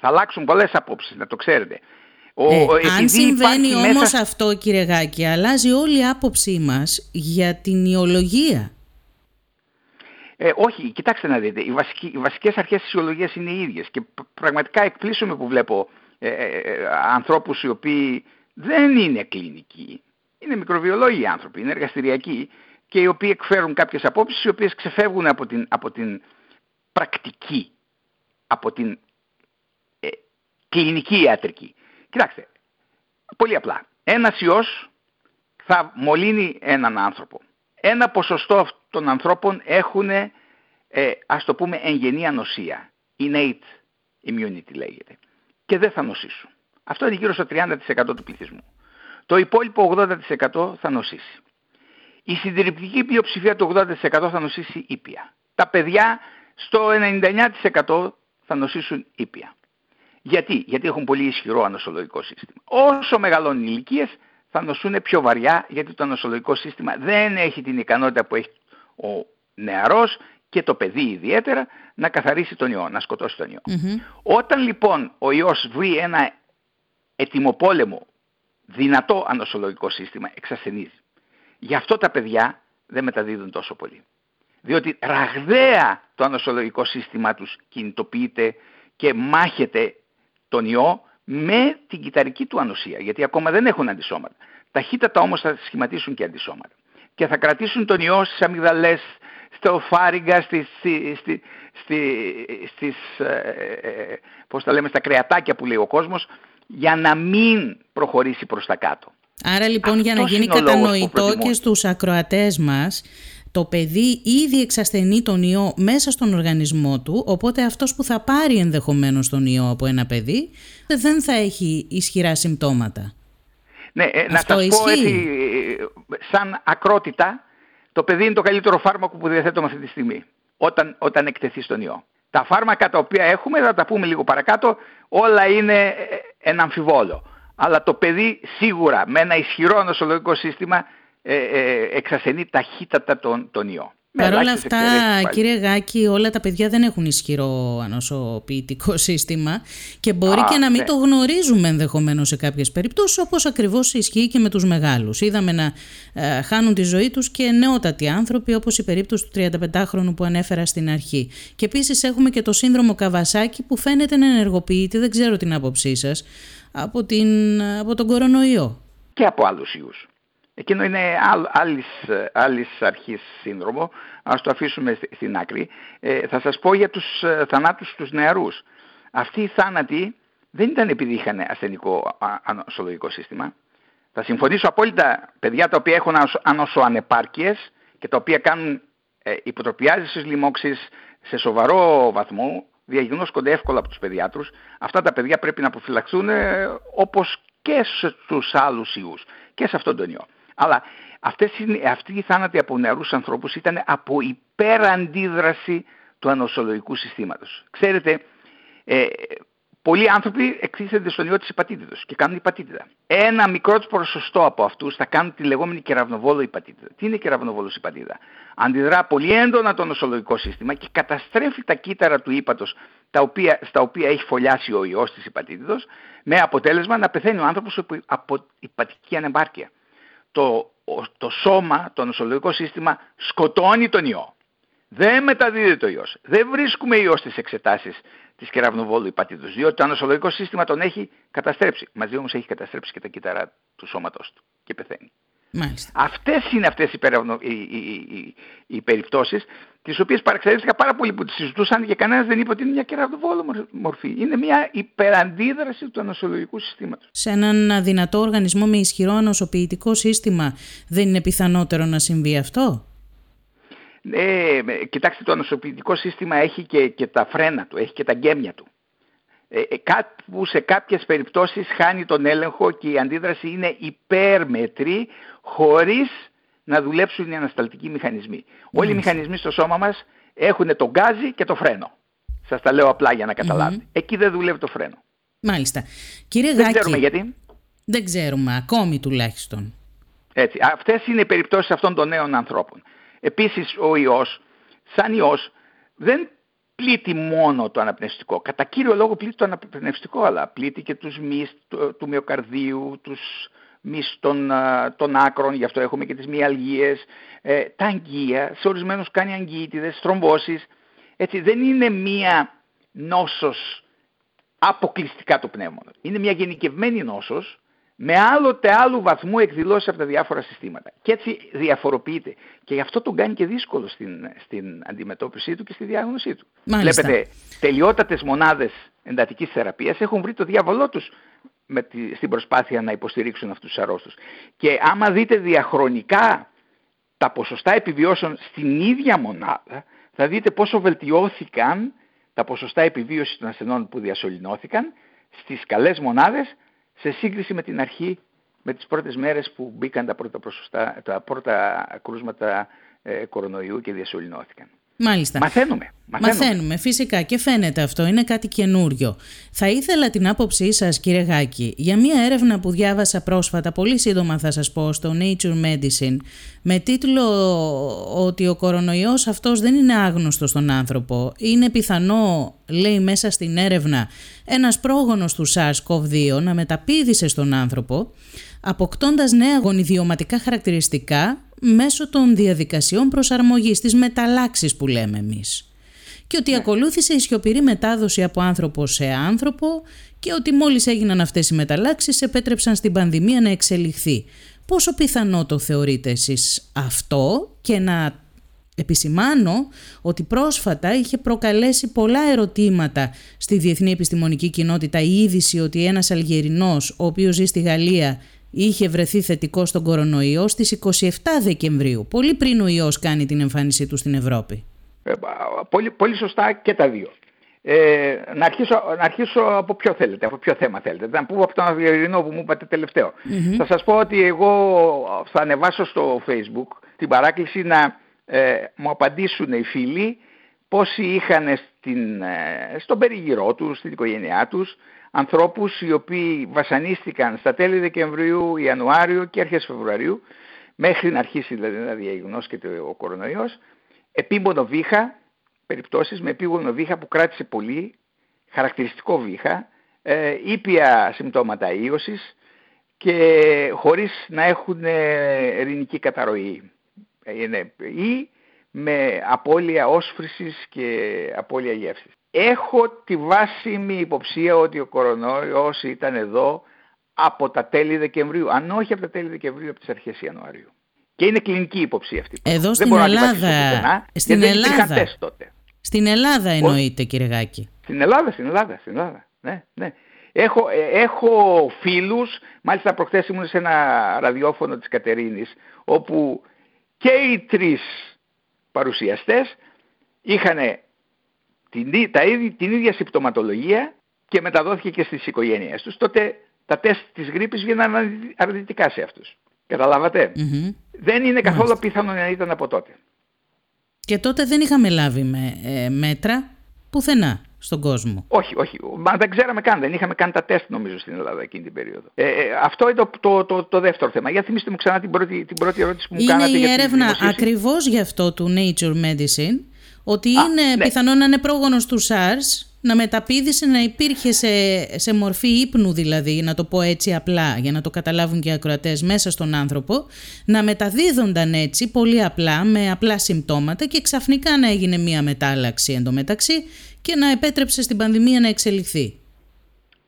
Θα αλλάξουν πολλές απόψεις, να το ξέρετε. Ο, Ε, ο- αν επειδή συμβαίνει υπάρχει όμως μέσα... αυτό κύριε Γάκη, αλλάζει όλη η άποψή μας για την ιολογία. Ε, όχι, κοιτάξτε να δείτε, οι, βασικοί, οι βασικές αρχές της ιολογίας είναι οι ίδιες και π- πραγματικά εκπλήσωμαι που βλέπω ε, ε, ε, ανθρώπους οι οποίοι δεν είναι κλινικοί, είναι μικροβιολόγοι άνθρωποι, είναι εργαστηριακοί και οι οποίοι εκφέρουν κάποιες απόψεις οι οποίες ξεφεύγουν από την, από την πρακτική από την ε, κλινική ιατρική. Κοιτάξτε, πολύ απλά. Ένας ιός θα μολύνει έναν άνθρωπο. Ένα ποσοστό των ανθρώπων έχουν, ε, ας το πούμε, εγγενή ανοσία. Innate immunity λέγεται. Και δεν θα νοσήσουν. Αυτό είναι γύρω στο 30% του πληθυσμού. Το υπόλοιπο 80% θα νοσήσει. Η συντριπτική πλειοψηφία του 80% θα νοσήσει ήπια. Τα παιδιά στο 99% θα νοσήσουν ήπια. Γιατί, Γιατί έχουν πολύ ισχυρό ανοσολογικό σύστημα. Όσο μεγαλώνουν οι ηλικίες, θα νοσούν πιο βαριά, γιατί το ανοσολογικό σύστημα δεν έχει την ικανότητα που έχει ο νεαρός και το παιδί ιδιαίτερα να καθαρίσει τον ιό, να σκοτώσει τον ιό. Όταν λοιπόν ο ιός βρει ένα ετοιμοπόλεμο δυνατό ανοσολογικό σύστημα, εξασθενίζει. Γι' αυτό τα παιδιά δεν μεταδίδουν τόσο πολύ. Διότι ραγδαία το ανοσολογικό σύστημα τους κινητοποιείται και μάχεται τον ιό με την κυταρική του ανοσία, γιατί ακόμα δεν έχουν αντισώματα. Ταχύτατα όμως θα σχηματίσουν και αντισώματα. Και θα κρατήσουν τον ιό στις αμυγδαλές, στο φάριγγα, στις, στις, στις, ε, ε, πώς τα λέμε, στα κρεατάκια που λέει ο κόσμος, για να μην προχωρήσει προς τα κάτω. Άρα λοιπόν για να γίνει κατανοητό και στους ακροατές μας, το παιδί ήδη εξασθενεί τον ιό μέσα στον οργανισμό του, οπότε αυτός που θα πάρει ενδεχομένως τον ιό από ένα παιδί δεν θα έχει ισχυρά συμπτώματα. Ναι, ε, να σας πω έτσι, σαν ακρότητα, το παιδί είναι το καλύτερο φάρμακο που διαθέτουμε αυτή τη στιγμή, όταν, όταν εκτεθεί στον ιό. Τα φάρμακα τα οποία έχουμε, θα τα πούμε λίγο παρακάτω, όλα είναι ε, ένα αμφιβόλο. Αλλά το παιδί σίγουρα με ένα ισχυρό νοσολογικό σύστημα ε, ε, εξασθενεί ταχύτατα τον, τον ιό. Παρ' όλα αυτά, κύριε Γάκη, όλα τα παιδιά δεν έχουν ισχυρό ανοσοποιητικό σύστημα και μπορεί και να μην ναι. το γνωρίζουμε ενδεχομένως σε κάποιες περιπτώσεις, όπως ακριβώς ισχύει και με τους μεγάλους. Είδαμε να ε, χάνουν τη ζωή τους και νεότατοι άνθρωποι, όπως η περίπτωση του 35χρονου που ανέφερα στην αρχή. Και επίσης έχουμε και το σύνδρομο Καβασάκη που φαίνεται να ενεργοποιείται, δεν ξέρω την άποψή σας, από, από τον κορονοϊό. Και από άλλους ιούς. Εκείνο είναι άλλης, άλλης αρχής σύνδρομο, ας το αφήσουμε στην άκρη. Ε, θα σας πω για τους ε, θανάτους τους νεαρούς. Αυτοί οι θάνατοι δεν ήταν επειδή είχαν ασθενικό ανοσολογικό σύστημα. Θα συμφωνήσω απόλυτα παιδιά τα οποία έχουν ανοσοανεπάρκειες και τα οποία κάνουν ε, υποτροπιάζεις λοιμώξεις σε σοβαρό βαθμό, διαγνώσκονται εύκολα από τους παιδιάτρους. Αυτά τα παιδιά πρέπει να αποφυλαχθούν ε, όπως και στους άλλους ιούς και σε αυτόν τον ιό. Αλλά αυτές, αυτοί οι θάνατοι από νεαρούς ανθρώπους ήταν από υπεραντίδραση του ανοσολογικού συστήματος. Ξέρετε, ε, πολλοί άνθρωποι εκτίθενται στον ιό της υπατήτητος και κάνουν υπατήτητα. Ένα μικρό ποσοστό από αυτούς θα κάνουν τη λεγόμενη κεραυνοβόλο υπατήτητα. Τι είναι κεραυνοβόλος υπατήτητα. Αντιδρά πολύ έντονα το νοσολογικό σύστημα και καταστρέφει τα κύτταρα του ύπατος τα οποία, στα οποία έχει φωλιάσει ο ιός της υπατήτητος με αποτέλεσμα να πεθαίνει ο άνθρωπος από υπατική ανεμπάρκεια το, το σώμα, το νοσολογικό σύστημα σκοτώνει τον ιό. Δεν μεταδίδει το ιός. Δεν βρίσκουμε ιός στις εξετάσεις της κεραυνοβόλου υπατήτους, διότι το νοσολογικό σύστημα τον έχει καταστρέψει. Μαζί όμως έχει καταστρέψει και τα κύτταρα του σώματός του και πεθαίνει. Μάλιστα. Αυτές είναι αυτές οι, οι, οι, οι, περιπτώσεις τις οποίες παραξενεύτηκα πάρα πολύ που τις συζητούσαν και κανένας δεν είπε ότι είναι μια κεραυνοβόλο μορφή. Είναι μια υπεραντίδραση του ανοσολογικού συστήματος. Σε έναν αδυνατό οργανισμό με ισχυρό ανοσοποιητικό σύστημα δεν είναι πιθανότερο να συμβεί αυτό; Ε, κοιτάξτε το ανοσοποιητικό σύστημα έχει και, και τα φρένα του, έχει και τα γκέμια του ε, ε κάπου σε κάποιες περιπτώσεις χάνει τον έλεγχο και η αντίδραση είναι υπέρμετρη χωρίς να δουλέψουν οι ανασταλτικοί μηχανισμοί. Όλοι οι μηχανισμοί στο σώμα μας έχουν το γκάζι και το φρένο. Σας τα λέω απλά για να καταλαβετε Εκεί δεν δουλεύει το φρένο. Μάλιστα. Κύριε δεν ξέρουμε γιατί. Δεν ξέρουμε, ακόμη τουλάχιστον. Έτσι. Αυτές είναι οι περιπτώσεις αυτών των νέων ανθρώπων. Επίσης ο ιός, σαν ιός, δεν πλήττει μόνο το αναπνευστικό. Κατά κύριο λόγο πλήττει το αναπνευστικό, αλλά πλήττει και τους μυς του μυοκαρδίου, τους μυς των, των άκρων, γι' αυτό έχουμε και τις μυαλγίες, ε, τα αγγεία, σε ορισμένους κάνει αγγιήτιδες, θρομβώσεις. Έτσι, δεν είναι μία νόσος αποκλειστικά το πνεύμα. Είναι μια γενικευμένη νόσος με άλλοτε άλλου βαθμού εκδηλώσει από τα διάφορα συστήματα. Και έτσι διαφοροποιείται. Και γι' αυτό τον κάνει και δύσκολο στην, στην αντιμετώπιση του και στη διάγνωσή του. Μάλιστα. Βλέπετε, τελειότατες μονάδες εντατικής θεραπείας έχουν βρει το διάβολό τους με τη, στην προσπάθεια να υποστηρίξουν αυτούς τους αρρώστους. Και άμα δείτε διαχρονικά τα ποσοστά επιβιώσεων στην ίδια μονάδα, θα δείτε πόσο βελτιώθηκαν τα ποσοστά επιβίωσης των ασθενών που διασωληνώθηκαν στις καλές μονάδες σε σύγκριση με την αρχή, με τις πρώτες μέρες που μπήκαν τα πρώτα, τα πρώτα κρούσματα ε, κορονοϊού και διασωληνώθηκαν. Μάλιστα. Μαθαίνουμε, μαθαίνουμε. Μαθαίνουμε, φυσικά και φαίνεται αυτό, είναι κάτι καινούριο. Θα ήθελα την άποψή σας κύριε Γάκη για μια έρευνα που διάβασα πρόσφατα, πολύ σύντομα θα σας πω, στο Nature Medicine, με τίτλο ότι ο κορονοϊός αυτός δεν είναι άγνωστος στον άνθρωπο. Είναι πιθανό, λέει μέσα στην έρευνα, ένας πρόγονος του SARS-CoV-2 να μεταπίδησε στον άνθρωπο, αποκτώντας νέα γονιδιωματικά χαρακτηριστικά μέσω των διαδικασιών προσαρμογής, της μεταλλάξης που λέμε εμείς. Και ότι ακολούθησε η σιωπηρή μετάδοση από άνθρωπο σε άνθρωπο και ότι μόλις έγιναν αυτές οι μεταλλάξεις επέτρεψαν στην πανδημία να εξελιχθεί. Πόσο πιθανό το θεωρείτε εσείς αυτό; Και να επισημάνω ότι πρόσφατα είχε προκαλέσει πολλά ερωτήματα στη διεθνή επιστημονική κοινότητα η είδηση ότι ένας Αλγερινός ο οποίος ζει στη Γαλλία είχε βρεθεί θετικό στον κορονοϊό στις 27 Δεκεμβρίου, πολύ πριν ο ιός κάνει την εμφάνισή του στην Ευρώπη. Ε, πολύ, πολύ σωστά και τα δύο. Ε, να, αρχίσω, να αρχίσω από ποιο θέλετε, από ποιο θέμα θέλετε. Να πω από τον Αυγερινό που μου είπατε Θα σας πω ότι εγώ θα ανεβάσω στο facebook την παράκληση να ε, μου απαντήσουν οι φίλοι πόσοι είχαν στην, ε, στον περιγυρό τους, στην οικογένειά τους, ανθρώπους οι οποίοι βασανίστηκαν στα τέλη Δεκεμβρίου, Ιανουάριο και αρχές Φεβρουαρίου, μέχρι να αρχίσει δηλαδή να διαγνώσκεται ο κορονοϊός, επίμονο βήχα, περιπτώσεις με επίμονο βήχα που κράτησε πολύ, χαρακτηριστικό βήχα, ε, ήπια συμπτώματα ίωσης και χωρίς να έχουν ειρηνική καταρροή ή με απώλεια όσφρησης και απώλεια γεύσης. Έχω τη βάσιμη υποψία ότι ο κορονοϊός ήταν εδώ από τα τέλη Δεκεμβρίου, αν όχι από τα τέλη Δεκεμβρίου, από τις αρχές Ιανουαρίου. Και είναι κλινική υποψία αυτή. Εδώ στην Ελλάδα, στην Ελλάδα, τότε. στην Ελλάδα εννοείται κύριε Γάκη. Στην Ελλάδα, στην Ελλάδα, στην Ελλάδα. Ναι, ναι. Έχω, ε, έχω φίλους, μάλιστα προχθές ήμουν σε ένα ραδιόφωνο της Κατερίνης, όπου και οι τρεις παρουσιαστές είχαν την, τα την ίδια συμπτωματολογία και μεταδόθηκε και στις οικογένειες τους. Τότε τα τεστ της γρήπης βγαίναν αρνητικά σε αυτούς. καταλαβατε Δεν είναι καθόλου πιθανό να ήταν από τότε. Και τότε δεν είχαμε λάβει με, ε, μέτρα πουθενά στον κόσμο. Όχι, όχι. Μα δεν ξέραμε καν. Δεν είχαμε καν τα τεστ νομίζω στην Ελλάδα εκείνη την περίοδο. Ε, ε, αυτό είναι το, το, το, δεύτερο θέμα. Για θυμίστε μου ξανά την πρώτη, την πρώτη ερώτηση που μου είναι κάνατε. Είναι η έρευνα ακριβώς γι' αυτό του Nature Medicine ότι είναι ναι. πιθανόν να είναι πρόγονος του SARS, να μεταπίδησε να υπήρχε σε, σε μορφή ύπνου δηλαδή, να το πω έτσι απλά, για να το καταλάβουν και οι ακροατές μέσα στον άνθρωπο, να μεταδίδονταν έτσι πολύ απλά, με απλά συμπτώματα και ξαφνικά να έγινε μία μετάλλαξη εντωμεταξύ και να επέτρεψε στην πανδημία να εξελιχθεί.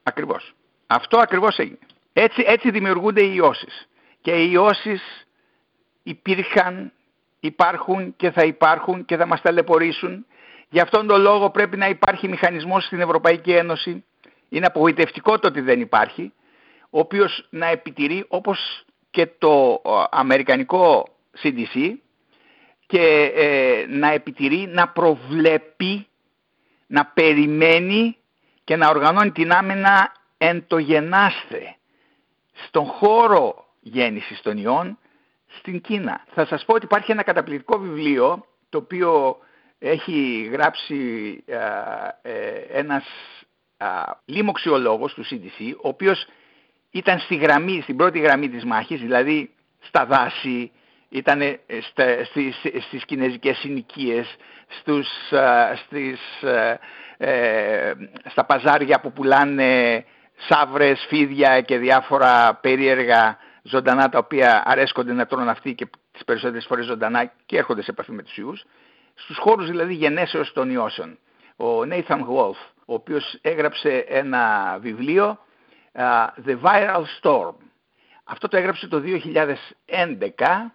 Ακριβώς. Αυτό ακριβώς έγινε. Έτσι, έτσι δημιουργούνται οι ιώσεις. Και οι ιώσεις υπήρχαν υπάρχουν και θα υπάρχουν και θα μας ταλαιπωρήσουν. Γι' αυτόν τον λόγο πρέπει να υπάρχει μηχανισμός στην Ευρωπαϊκή Ένωση. Είναι απογοητευτικό το ότι δεν υπάρχει, ο οποίος να επιτηρεί όπως και το αμερικανικό CDC και ε, να επιτηρεί, να προβλέπει, να περιμένει και να οργανώνει την άμενα εν το γενάστε στον χώρο γέννησης των ιών στην Κίνα. Θα σας πω ότι υπάρχει ένα καταπληκτικό βιβλίο το οποίο έχει γράψει ε, ένας α, λίμοξιολόγος του CDC ο οποίος ήταν στη γραμμή, στην πρώτη γραμμή της μάχης, δηλαδή στα δάση, ήταν στα, στις, στις κινέζικες συνοικίες, στους, στις, ε, στα παζάρια που πουλάνε σαύρες, φίδια και διάφορα περίεργα ζωντανά τα οποία αρέσκονται να τρώνε αυτοί και τις περισσότερες φορές ζωντανά και έρχονται σε επαφή με τους ιούς, στους χώρους δηλαδή γενέσεως των ιώσεων. Ο Nathan Wolf, ο οποίος έγραψε ένα βιβλίο The Viral Storm, Αυτό το έγραψε το 2011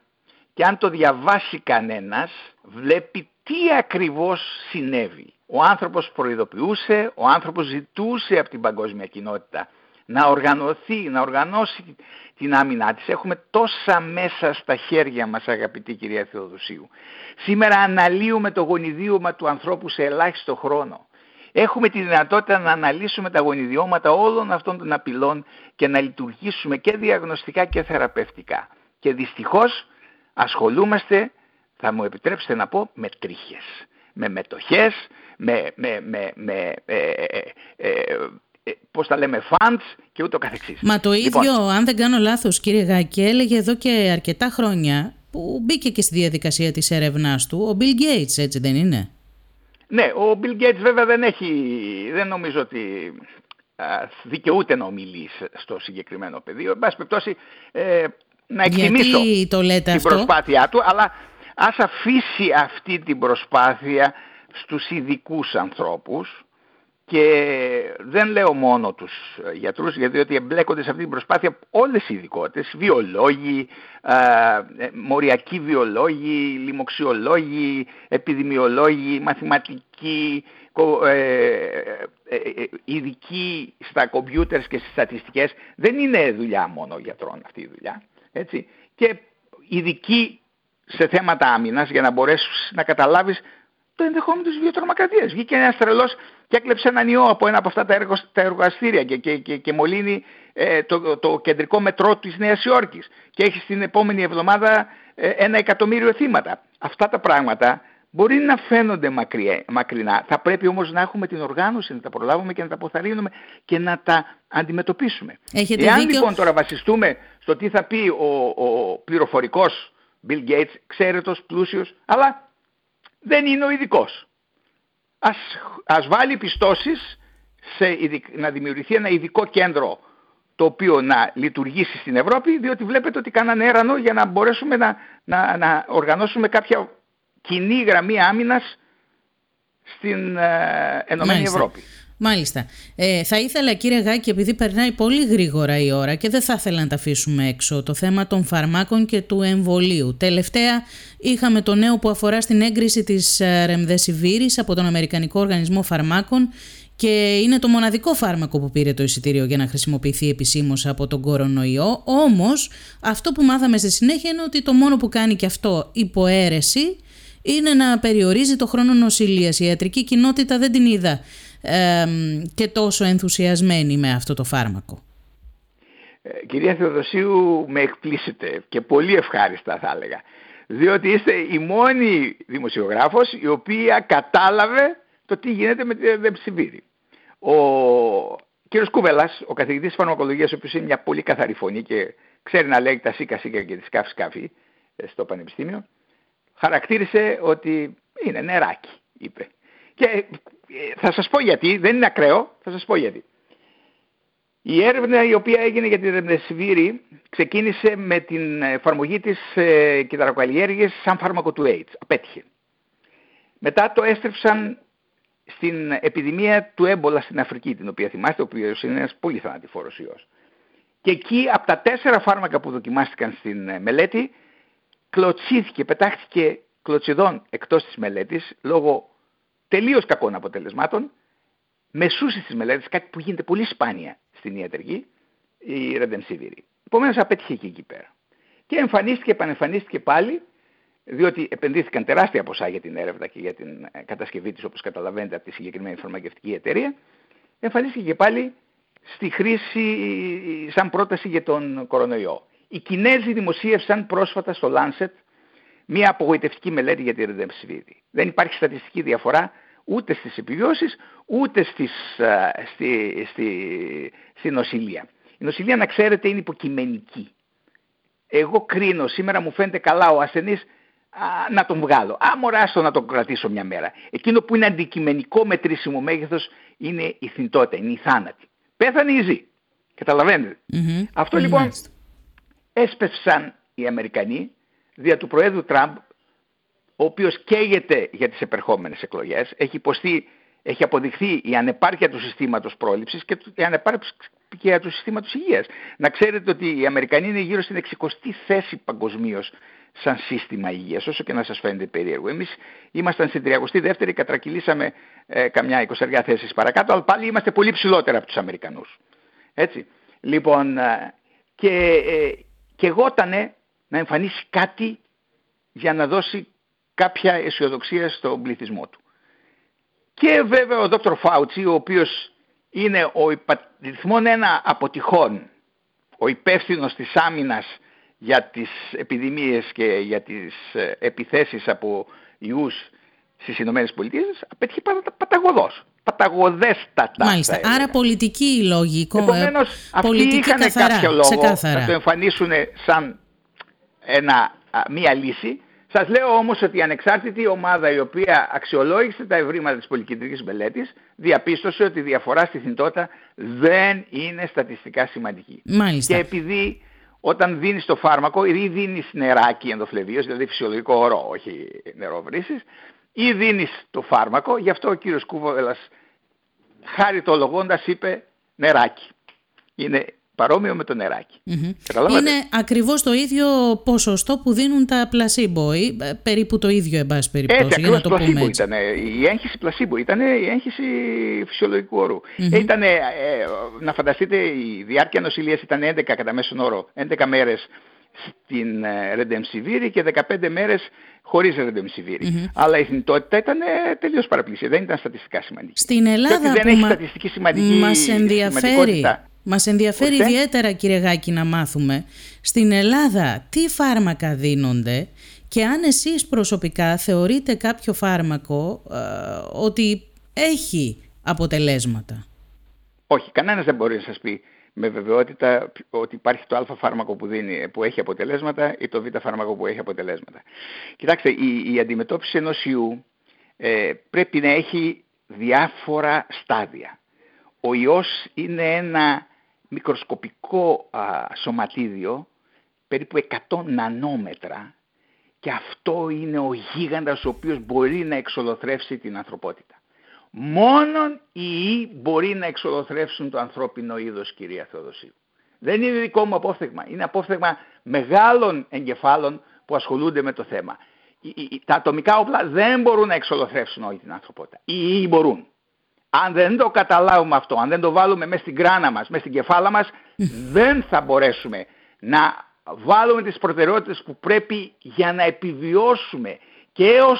και αν το διαβάσει κανένας βλέπει τι ακριβώς συνέβη. Ο άνθρωπος προειδοποιούσε, ο άνθρωπος ζητούσε από την παγκόσμια κοινότητα να οργανωθεί, να οργανώσει την άμυνά της. Έχουμε τόσα μέσα στα χέρια μας αγαπητή κυρία Θεοδοσίου. Σήμερα αναλύουμε το γονιδίωμα του ανθρώπου σε ελάχιστο χρόνο. Έχουμε τη δυνατότητα να αναλύσουμε τα γονιδιώματα όλων αυτών των απειλών και να λειτουργήσουμε και διαγνωστικά και θεραπευτικά. Και δυστυχώς ασχολούμαστε, θα μου επιτρέψετε να πω, με τρίχες, με μετοχές, με, με, με, με ε, ε, ε, ε πώς τα λέμε, funds και ούτω καθεξής. Μα το λοιπόν, ίδιο, αν δεν κάνω λάθος κύριε Γάκη, έλεγε εδώ και αρκετά χρόνια που μπήκε και στη διαδικασία της έρευνάς του, ο Bill Gates, έτσι δεν είναι; Ναι, ο Bill Gates βέβαια δεν έχει, δεν νομίζω ότι δικαιούται να ομιλείς στο συγκεκριμένο πεδίο. Εν πάση περιπτώσει, ε, να εκτιμήσω το λέτε την προσπάθειά του, αλλά ας αφήσει αυτή την προσπάθεια στους ειδικούς ανθρώπους και δεν λέω μόνο τους γιατρούς, γιατί ότι εμπλέκονται σε αυτή την προσπάθεια όλες οι ειδικότητες, βιολόγοι, ε, μοριακοί βιολόγοι, λοιμοξιολόγοι, επιδημιολόγοι, μαθηματικοί, ε, ε, ειδικοί στα κομπιούτερς και στις στατιστικές. Δεν είναι δουλειά μόνο γιατρών αυτή η δουλειά. Έτσι. Και ειδικοί σε θέματα άμυνας για να μπορέσεις να καταλάβεις το ενδεχόμενο της βιοτρομακρατίας. Βγήκε ένας τρελός και έκλεψε έναν ιό από ένα από αυτά τα, τα εργαστήρια και, και, και, και μολύνει ε, το, το κεντρικό μετρό της Νέας Υόρκης και έχει στην επόμενη εβδομάδα ε, ένα εκατομμύριο θύματα. Αυτά τα πράγματα μπορεί να φαίνονται μακρινά. Θα πρέπει όμως να έχουμε την οργάνωση, να τα προλάβουμε και να τα αποθαρρύνουμε και να τα αντιμετωπίσουμε. Έχετε Εάν λοιπόν τώρα βασιστούμε στο τι θα πει ο, ο πληροφορικός Bill Gates, ξέρετος, πλούσιος, αλλά δεν είναι ο ειδικός. Ας, ας βάλει πιστώσεις σε, να δημιουργηθεί ένα ειδικό κέντρο το οποίο να λειτουργήσει στην Ευρώπη, διότι βλέπετε ότι κάνανε έρανο για να μπορέσουμε να, να, να οργανώσουμε κάποια κοινή γραμμή άμυνας στην ε, Ενωμένη Ευρώπη. Μάλιστα. Ε, θα ήθελα κύριε Γάκη, επειδή περνάει πολύ γρήγορα η ώρα και δεν θα ήθελα να τα αφήσουμε έξω, το θέμα των φαρμάκων και του εμβολίου. Τελευταία είχαμε το νέο που αφορά στην έγκριση της ε, Ρεμδεσιβήρης από τον Αμερικανικό Οργανισμό Φαρμάκων και είναι το μοναδικό φάρμακο που πήρε το εισιτήριο για να χρησιμοποιηθεί επισήμως από τον κορονοϊό. Όμως αυτό που μάθαμε στη συνέχεια είναι ότι το μόνο που κάνει και αυτό υποαίρεση είναι να περιορίζει το χρόνο νοσηλείας. Η ιατρική κοινότητα δεν την είδα και τόσο ενθουσιασμένη με αυτό το φάρμακο. Ε, κυρία Θεοδοσίου, με εκπλήσετε και πολύ ευχάριστα θα έλεγα. Διότι είστε η μόνη δημοσιογράφος η οποία κατάλαβε το τι γίνεται με τη Δεμψιβήρη. Ο κύριος Κούβελας, ο καθηγητής φαρμακολογίας, ο οποίος είναι μια πολύ καθαρή φωνή και ξέρει να λέει τα σίκα σίκα και τη σκάφη σκάφη ε, στο πανεπιστήμιο, χαρακτήρισε ότι είναι νεράκι, είπε. Και ε, θα σας πω γιατί, δεν είναι ακραίο, θα σας πω γιατί. Η έρευνα η οποία έγινε για την Ρεμδεσιβήρη ξεκίνησε με την εφαρμογή της ε, κυταροκαλλιέργειας σαν φάρμακο του AIDS. Απέτυχε. Μετά το έστρεψαν στην επιδημία του έμπολα στην Αφρική, την οποία θυμάστε, ο οποίος είναι ένας πολύ θανατηφόρος ιός. Και εκεί από τα τέσσερα φάρμακα που δοκιμάστηκαν στην ε, μελέτη, κλωτσίθηκε, πετάχτηκε κλωτσιδών εκτός της μελέτης λόγω τελείως κακών αποτελεσμάτων, μεσούσει τη μελέτη, κάτι που γίνεται πολύ σπάνια στην ιατρική, η Ρεντεμσίβηρη. Επομένως απέτυχε και εκεί πέρα. Και εμφανίστηκε, επανεμφανίστηκε πάλι, διότι επενδύθηκαν τεράστια ποσά για την έρευνα και για την ε, κατασκευή της, όπως καταλαβαίνετε, από τη συγκεκριμένη φαρμακευτική εταιρεία. Εμφανίστηκε και πάλι στη χρήση σαν πρόταση για τον κορονοϊό. Οι Κινέζοι δημοσίευσαν πρόσφατα στο Lancet μια απογοητευτική μελέτη για τη Ρεντεμσιβίδη. Δεν υπάρχει στατιστική διαφορά ούτε στις επιβιώσεις, ούτε στις, στη, στη, στη νοσηλεία. Η νοσηλεία, να ξέρετε, είναι υποκειμενική. Εγώ κρίνω, σήμερα μου φαίνεται καλά ο ασθενής, να τον βγάλω. Α, μωράστο να τον κρατήσω μια μέρα. Εκείνο που είναι αντικειμενικό μετρήσιμο μέγεθος είναι η θνητότητα, είναι η θάνατη. Πέθανε ή ζει. καταλαβαινετε Αυτό λοιπόν έσπευσαν οι Αμερικανοί δια του Προέδρου Τραμπ, ο οποίος καίγεται για τις επερχόμενες εκλογές, έχει, υποστεί, έχει αποδειχθεί η ανεπάρκεια του συστήματος πρόληψης και η ανεπάρκεια πικαία του συστήματος υγείας. Να ξέρετε ότι οι Αμερικανοί είναι γύρω στην 60η θέση παγκοσμίως σαν σύστημα υγείας, όσο και να σας φαίνεται περίεργο. Εμείς ήμασταν στην 32η, κατρακυλήσαμε ε, καμιά 20 θέσεις παρακάτω, αλλά πάλι είμαστε πολύ ψηλότερα από τους Αμερικανούς. Έτσι. Λοιπόν, ε, και, ε, και να εμφανίσει κάτι για να δώσει κάποια αισιοδοξία στον πληθυσμό του. Και βέβαια ο Δόκτωρ Φάουτσι, ο οποίος είναι ο υπαριθμόν ένα αποτυχών, ο υπεύθυνος της άμυνας για τις επιδημίες και για τις ε, επιθέσεις από ιούς στις Ηνωμένες Πολιτείες, απέτυχε παταγωδός. Παταγωδέστατα. Μάλιστα. Άρα πολιτική λογικό. Επομένως, αυτοί πολιτική είχαν καθαρά, κάποιο λόγο να το εμφανίσουν σαν ένα, μία λύση σας λέω όμως ότι η ανεξάρτητη ομάδα η οποία αξιολόγησε τα ευρήματα της πολυκεντρικής μελέτης διαπίστωσε ότι η διαφορά στη θνητότητα δεν είναι στατιστικά σημαντική. Μάλιστα. Και επειδή όταν δίνεις το φάρμακο ή δίνεις νεράκι ενδοφλεβίως, δηλαδή φυσιολογικό ορό, όχι νερό βρύσης, ή δίνεις το φάρμακο, γι' αυτό ο κύριος Κούβολας χαριτολογώντας είπε νεράκι. Είναι παρόμοιο με το νερακι Είναι ακριβώς το ίδιο ποσοστό που δίνουν τα πλασίμπο ή ε, περίπου το ίδιο εν πάση περιπτώσει. Έτσι, για να το πούμε έτσι. Ήταν, η έγχυση πλασίμπο ήταν η έγχυση φυσιολογικού όρου. Ε, ήταν, ε, να φανταστείτε η διάρκεια νοσηλείας ήταν 11 κατά μέσον όρο, 11 μέρες στην Ρεντεμσιβήρη και 15 μέρες χωρίς Ρεντεμσιβήρη. Αλλά η θνητότητα ήταν τελείως παραπλήσια, δεν ήταν στατιστικά σημαντική. Στην Ελλάδα δεν έχει στατιστική σημαντική μας ενδιαφέρει μας ενδιαφέρει ιδιαίτερα κύριε Γάκη να μάθουμε στην Ελλάδα τι φάρμακα δίνονται και αν εσείς προσωπικά θεωρείτε κάποιο φάρμακο ε, ότι έχει αποτελέσματα. Όχι, κανένας δεν μπορεί να σας πει με βεβαιότητα ότι υπάρχει το α φάρμακο που, δίνει, που έχει αποτελέσματα ή το β φάρμακο που έχει αποτελέσματα. Κοιτάξτε, η, η αντιμετώπιση ενός ιού ε, πρέπει να έχει διάφορα στάδια. Ο ιός είναι ένα μικροσκοπικό σωματίδιο, περίπου 100 νανόμετρα, και αυτό είναι ο γίγαντας ο οποίος μπορεί να εξολοθρεύσει την ανθρωπότητα. Μόνον οι ιοί μπορεί να εξολοθρεύσουν το ανθρώπινο είδος, κυρία Θεοδοσίου. Δεν είναι δικό μου απόφθεγμα. Είναι απόφθεγμα μεγάλων εγκεφάλων που ασχολούνται με το θέμα. Τα ατομικά όπλα δεν μπορούν να εξολοθρεύσουν όλη την ανθρωπότητα. Οι ιοί μπορούν. Αν δεν το καταλάβουμε αυτό, αν δεν το βάλουμε μέσα στην κράνα μας, μέσα στην κεφάλα μας, δεν θα μπορέσουμε να βάλουμε τις προτεραιότητες που πρέπει για να επιβιώσουμε και ως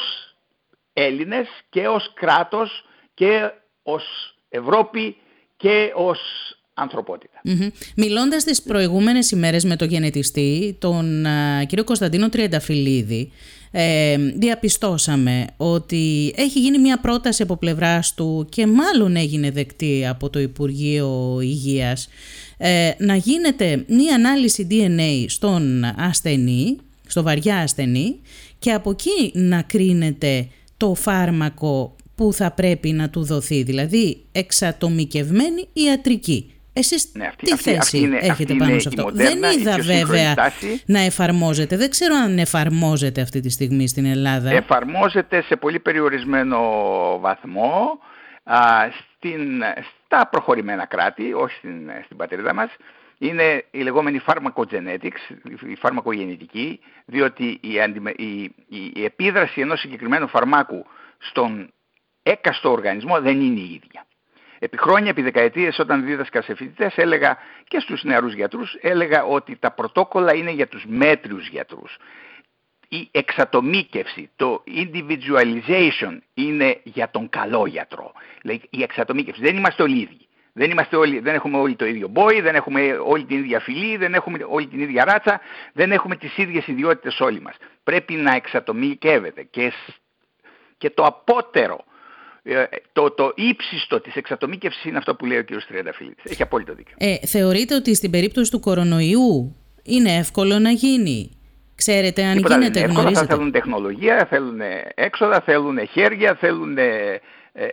Έλληνες και ως κράτος και ως Ευρώπη και ως ανθρωπότητα. Mm-hmm. Μιλώντας τις προηγούμενες ημέρες με τον γενετιστή, τον κύριο Κωνσταντίνο Τριανταφυλλίδη, ε, διαπιστώσαμε ότι έχει γίνει μια πρόταση από πλευράς του και μάλλον έγινε δεκτή από το Υπουργείο Υγείας ε, να γίνεται μια ανάλυση DNA στον ασθενή, στο βαριά ασθενή και από εκεί να κρίνεται το φάρμακο που θα πρέπει να του δοθεί, δηλαδή εξατομικευμένη ιατρική. Εσείς ναι, τι αυτή, θέση είναι, έχετε πάνω σε αυτό; Δεν είδα βέβαια να εφαρμόζεται. Δεν ξέρω αν εφαρμόζεται αυτή τη στιγμή στην Ελλάδα. Εφαρμόζεται σε πολύ περιορισμένο βαθμό α, στην, στα προχωρημένα κράτη, όχι στην, στην πατρίδα μας. Είναι η λεγόμενη pharmacogenetics, η φαρμακογεννητική, διότι η, η, η, η επίδραση ενός συγκεκριμένου φαρμάκου στον έκαστο οργανισμό δεν είναι η ίδια. Επί χρόνια, επί δεκαετίες όταν δίδασκα σε φοιτητές έλεγα και στους νεαρούς γιατρούς έλεγα ότι τα πρωτόκολλα είναι για τους μέτριους γιατρούς. Η εξατομίκευση, το individualization είναι για τον καλό γιατρό. Δηλαδή η εξατομίκευση. Δεν είμαστε όλοι ίδιοι. Δεν, είμαστε όλοι, δεν έχουμε όλοι το ίδιο μπόι, δεν έχουμε όλη την ίδια φυλή, δεν έχουμε όλη την ίδια ράτσα, δεν έχουμε τις ίδιες ιδιότητες όλοι μας. Πρέπει να εξατομικεύεται και, και το απότερο ε, το, το ύψιστο της εξατομίκευσης είναι αυτό που λέει ο κ. Τριανταφυλλίδης. Έχει απόλυτο δίκιο. Ε, θεωρείτε ότι στην περίπτωση του κορονοϊού είναι εύκολο να γίνει; Ξέρετε αν Τίποτα γίνεται, είναι εύκολο, Θα θέλουν τεχνολογία, θέλουν έξοδα, θέλουν χέρια, θέλουν ε,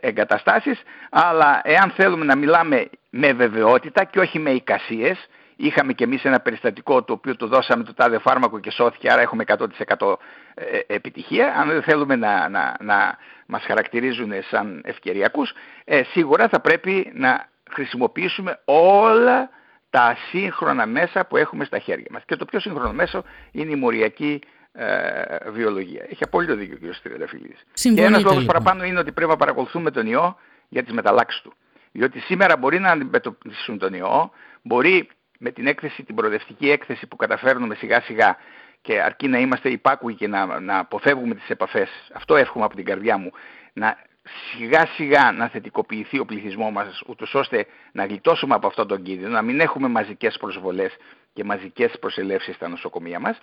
εγκαταστάσεις, αλλά εάν θέλουμε να μιλάμε με βεβαιότητα και όχι με εικασίες, είχαμε και εμείς ένα περιστατικό το οποίο το δώσαμε το τάδε φάρμακο και σώθηκε, άρα έχουμε 100% ε, επιτυχία. Αν δεν θέλουμε να, να, να μας χαρακτηρίζουν σαν ευκαιριακούς, ε, σίγουρα θα πρέπει να χρησιμοποιήσουμε όλα τα σύγχρονα μέσα που έχουμε στα χέρια μας. Και το πιο σύγχρονο μέσο είναι η μοριακή ε, βιολογία. Έχει απόλυτο δίκιο ο κ. Τριανταφυλλίδης. Και ένας λόγος λοιπόν. παραπάνω είναι ότι πρέπει να παρακολουθούμε τον ιό για τις μεταλλάξεις του. Διότι σήμερα μπορεί να αντιμετωπίσουν τον ιό, μπορεί με την έκθεση, την προοδευτική έκθεση που καταφέρνουμε σιγά σιγά και αρκεί να είμαστε υπάκουοι και να, να αποφεύγουμε τις επαφές, αυτό εύχομαι από την καρδιά μου, να σιγά σιγά να θετικοποιηθεί ο πληθυσμό μας ούτως ώστε να γλιτώσουμε από αυτόν τον κίνδυνο, να μην έχουμε μαζικές προσβολές και μαζικές προσελεύσεις στα νοσοκομεία μας.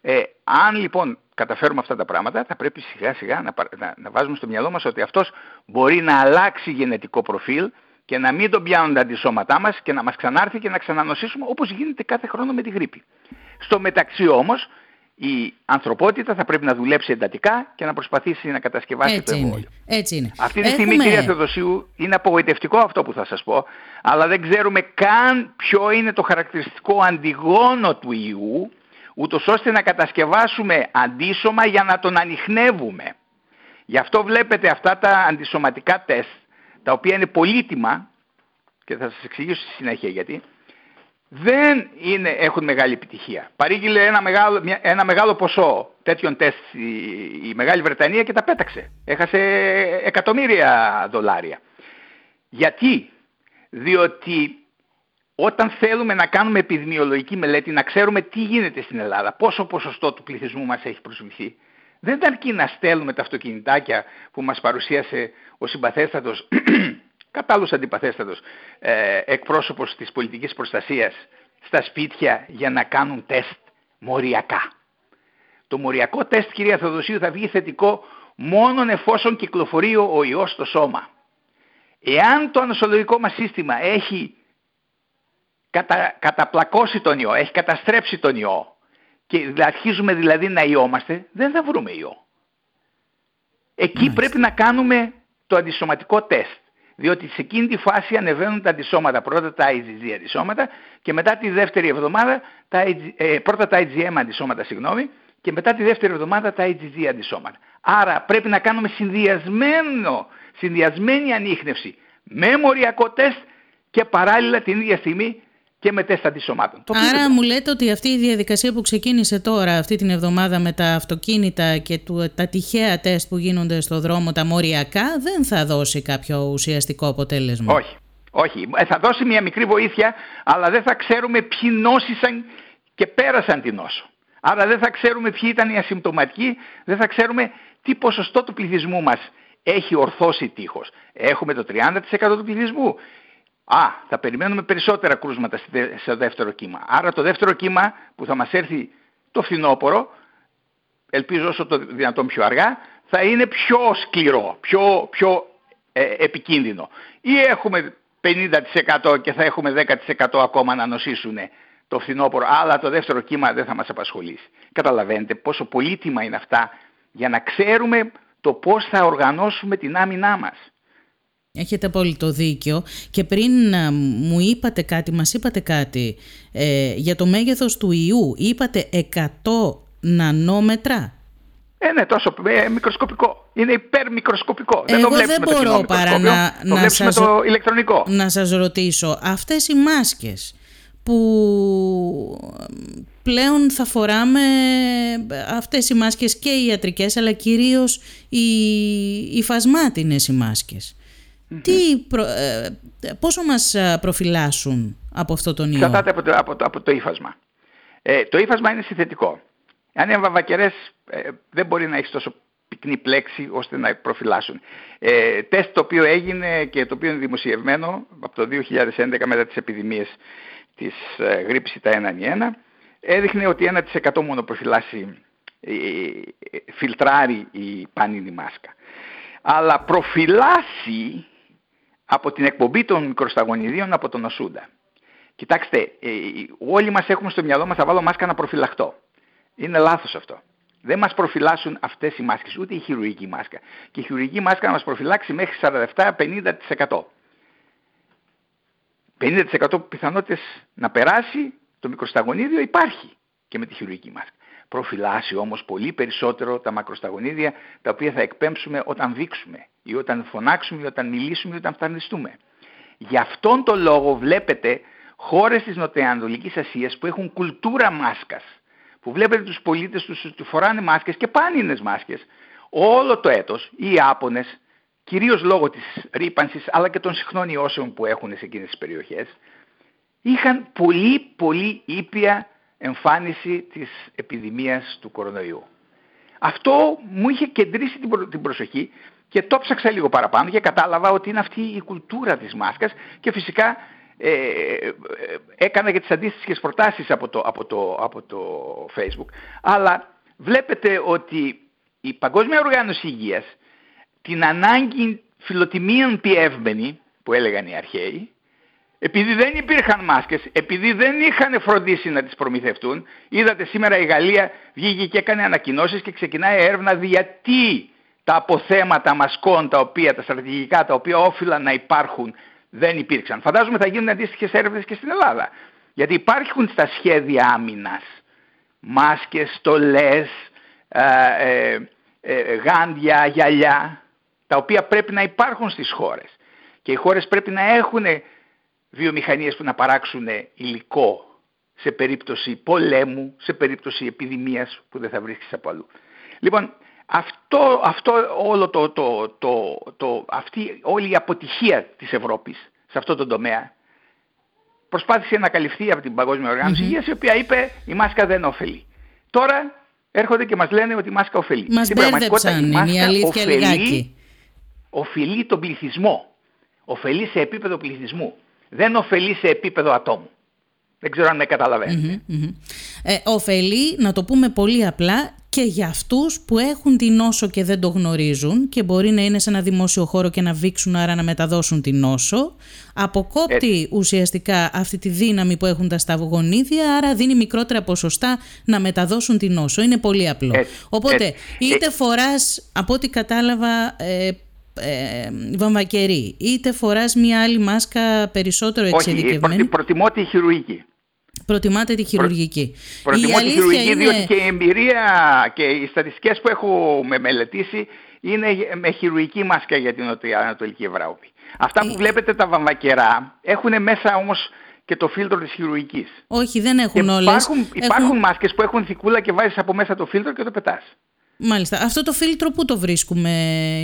Ε, αν λοιπόν καταφέρουμε αυτά τα πράγματα θα πρέπει σιγά σιγά να, να, να βάζουμε στο μυαλό μας ότι αυτός μπορεί να αλλάξει γενετικό προφίλ και να μην τον πιάνουν τα αντισώματά μας και να μας ξανάρθει και να ξανανοσήσουμε όπως γίνεται κάθε χρόνο με τη γρήπη. Στο μεταξύ όμως η ανθρωπότητα θα πρέπει να δουλέψει εντατικά και να προσπαθήσει να κατασκευάσει Έτσι το εμβόλιο. Έτσι είναι. Αυτή τη στιγμή, κυρία Θεοδοσίου, είναι απογοητευτικό αυτό που θα σας πω, αλλά δεν ξέρουμε καν ποιο είναι το χαρακτηριστικό αντιγόνο του ιού, ούτως ώστε να κατασκευάσουμε αντίσωμα για να τον ανοιχνεύουμε. Γι' αυτό βλέπετε αυτά τα αντισωματικά τεστ, τα οποία είναι πολύτιμα, και θα σας εξηγήσω στη συνέχεια γιατί, δεν είναι, έχουν μεγάλη επιτυχία. Παρήγγειλε ένα μεγάλο, ένα μεγάλο ποσό τέτοιων τεστ η, η Μεγάλη Βρετανία και τα πέταξε. Έχασε εκατομμύρια δολάρια. Γιατί; Διότι όταν θέλουμε να κάνουμε επιδημιολογική μελέτη, να ξέρουμε τι γίνεται στην Ελλάδα, πόσο ποσοστό του πληθυσμού μας έχει προσβληθεί, δεν ήταν αρκεί να στέλνουμε τα αυτοκινητάκια που μας παρουσίασε ο συμπαθέστατος κατάλληλος αντιπαθέστατος ε, εκπρόσωπος της πολιτικής προστασίας στα σπίτια για να κάνουν τεστ μοριακά. Το μοριακό τεστ κυρία Θεοδοσίου θα βγει θετικό μόνο εφόσον κυκλοφορεί ο ιός στο σώμα. Εάν το ανοσολογικό μας σύστημα έχει κατα, καταπλακώσει τον ιό, έχει καταστρέψει τον ιό και αρχίζουμε δηλαδή να ιόμαστε, δεν θα βρούμε ιό. Εκεί πρέπει να κάνουμε το αντισωματικό τεστ διότι σε εκείνη τη φάση ανεβαίνουν τα αντισώματα. Πρώτα τα IgG αντισώματα και μετά τη δεύτερη εβδομάδα, τα, ε, πρώτα τα IgM αντισώματα, συγγνώμη, και μετά τη δεύτερη εβδομάδα τα IgG αντισώματα. Άρα πρέπει να κάνουμε συνδυασμένο, συνδυασμένη ανείχνευση με μοριακό τεστ και παράλληλα την ίδια στιγμή και με τεστ αντισωμάτων. Άρα μου λέτε ότι αυτή η διαδικασία που ξεκίνησε τώρα αυτή την εβδομάδα με τα αυτοκίνητα και του, τα τυχαία τεστ που γίνονται στο δρόμο, τα μοριακά, δεν θα δώσει κάποιο ουσιαστικό αποτέλεσμα; Όχι. Όχι. Ε, θα δώσει μια μικρή βοήθεια, αλλά δεν θα ξέρουμε ποιοι νόσησαν και πέρασαν την νόσο. Άρα δεν θα ξέρουμε ποιοι ήταν οι ασυμπτωματικοί, δεν θα ξέρουμε τι ποσοστό του πληθυσμού μας έχει ορθώσει τείχος. Έχουμε το 30% του πληθυσμού. Α, θα περιμένουμε περισσότερα κρούσματα στο δεύτερο κύμα. Άρα το δεύτερο κύμα που θα μας έρθει το φθινόπωρο, ελπίζω όσο το δυνατόν πιο αργά, θα είναι πιο σκληρό, πιο, πιο ε, επικίνδυνο. Ή έχουμε 50% και θα έχουμε 10% ακόμα να νοσήσουν το φθινόπωρο, αλλά το δεύτερο κύμα δεν θα μας απασχολήσει. Καταλαβαίνετε πόσο πολύτιμα είναι αυτά για να ξέρουμε το πώς θα οργανώσουμε την άμυνά μας. Έχετε απόλυτο δίκιο και πριν ε, μου είπατε κάτι, μας είπατε κάτι ε, για το μέγεθος του ιού. Είπατε 100 νανόμετρα; Ε, ναι, τόσο ε, μικροσκοπικό. Είναι υπερμικροσκοπικό. Εγώ δεν, το δεν μπορώ παρά να, το να σας, το ηλεκτρονικό. να σας ρωτήσω, αυτές οι μάσκες που πλέον θα φοράμε αυτές οι μάσκες και οι ιατρικές αλλά κυρίως οι, οι φασμάτινες οι μάσκες. Τι προ, ε, πόσο μας ε, προφυλάσσουν από αυτό τον ιό; Εξαρτάται από το, από το, από το ύφασμα. Ε, το ύφασμα είναι συνθετικό. Αν είναι βαβακερές ε, δεν μπορεί να έχεις τόσο πυκνή πλέξη ώστε να προφυλάσσουν. Ε, τεστ το οποίο έγινε και το οποίο είναι δημοσιευμένο από το 2011 μετά τις επιδημίες της ε, γρήπης τα 1 έδειχνε ότι 1% μόνο προφυλάσσει, ε, φιλτράρει η πανίνη μάσκα. Αλλά προφυλάσσει από την εκπομπή των μικροσταγονιδίων από τον Οσούντα. Κοιτάξτε, ε, όλοι μας έχουμε στο μυαλό μας θα βάλω μάσκα να προφυλαχτώ. Είναι λάθος αυτό. Δεν μας προφυλάσσουν αυτές οι μάσκες, ούτε η χειρουργική μάσκα. Και η χειρουργική μάσκα να μας προφυλάξει μέχρι 47-50%. 50% πιθανότητες να περάσει το μικροσταγονίδιο υπάρχει και με τη χειρουργική μάσκα προφυλάσσει όμως πολύ περισσότερο τα μακροσταγονίδια τα οποία θα εκπέμψουμε όταν δείξουμε ή όταν φωνάξουμε ή όταν μιλήσουμε ή όταν φτανιστούμε. Γι' αυτόν τον λόγο βλέπετε χώρες της Νοτιοανατολικής Ασίας που έχουν κουλτούρα μάσκας, που βλέπετε τους πολίτες τους ότι φοράνε μάσκες και πάνινες μάσκες, όλο το έτος οι Ιάπωνες, κυρίως λόγω της ρήπανσης αλλά και των συχνών ιώσεων που έχουν σε εκείνες τις περιοχές, είχαν πολύ πολύ ήπια εμφάνιση της επιδημίας του κορονοϊού. Αυτό μου είχε κεντρήσει την προσοχή και το ψάξα λίγο παραπάνω και κατάλαβα ότι είναι αυτή η κουλτούρα της μάσκας και φυσικά ε, ε, έκανα και τις αντίστοιχες προτάσεις από το, από, το, από το Facebook. Αλλά βλέπετε ότι η Παγκόσμια Οργάνωση Υγείας την ανάγκη φιλοτιμίων πιεύμενη που έλεγαν οι αρχαίοι επειδή δεν υπήρχαν μάσκες, επειδή δεν είχαν φροντίσει να τις προμηθευτούν, είδατε σήμερα η Γαλλία βγήκε και έκανε ανακοινώσεις και ξεκινάει έρευνα γιατί τα αποθέματα μασκών, τα οποία, τα στρατηγικά, τα οποία όφυλαν να υπάρχουν, δεν υπήρξαν. Φαντάζομαι θα γίνουν αντίστοιχες έρευνες και στην Ελλάδα. Γιατί υπάρχουν στα σχέδια άμυνας μάσκες, στολές, ε, ε, ε, γάντια, γυαλιά, τα οποία πρέπει να υπάρχουν στις χώρες. Και οι χώρες πρέπει να έχουν βιομηχανίες που να παράξουν υλικό σε περίπτωση πολέμου, σε περίπτωση επιδημίας που δεν θα βρίσκεις από αλλού. Λοιπόν, αυτό, αυτό όλο το, το, το, το, αυτή όλη η αποτυχία της Ευρώπης σε αυτό το τομέα προσπάθησε να καλυφθεί από την Παγκόσμια Οργάνωση Υγείας η οποία είπε η μάσκα δεν ωφελεί. Τώρα έρχονται και μας λένε ότι η μάσκα ωφελεί. Μας Στην μπέρδεψαν, η μάσκα η αλήθεια ωφελεί, λιγάκι. Οφειλεί τον πληθυσμό. Οφελεί σε επίπεδο πληθυσμού δεν ωφελεί σε επίπεδο ατόμου. Δεν ξέρω αν με καταλαβαίνετε. Ε, ωφελεί, να το πούμε πολύ απλά, και για αυτούς που έχουν την νόσο και δεν το γνωρίζουν και μπορεί να είναι σε ένα δημόσιο χώρο και να βήξουν άρα να μεταδώσουν την νόσο. Αποκόπτει ουσιαστικά αυτή τη δύναμη που έχουν τα σταυγονίδια, άρα δίνει μικρότερα ποσοστά να μεταδώσουν την νόσο. Είναι πολύ απλό. Οπότε, είτε ε... φοράς, από ό,τι κατάλαβα, ε, ε, βαμβακερή, είτε φοράς μια άλλη μάσκα περισσότερο εξειδικευμένη. Όχι, προτιμώ τη χειρουργική. Προτιμάτε τη χειρουργική. Προ, προτιμώ τη χειρουργική είναι... διότι και η εμπειρία και οι στατιστικές που έχω μελετήσει είναι με χειρουργική μάσκα για την Ανατολική Ευρώπη. Αυτά που βλέπετε τα βαμβακερά έχουν μέσα όμως και το φίλτρο της χειρουργικής. Όχι, δεν έχουν και όλες. Υπάρχουν, υπάρχουν έχουν... μάσκες που έχουν θικούλα και βάζεις από μέσα το φίλτρο και το πετάς. Μάλιστα. Αυτό το φίλτρο πού το βρίσκουμε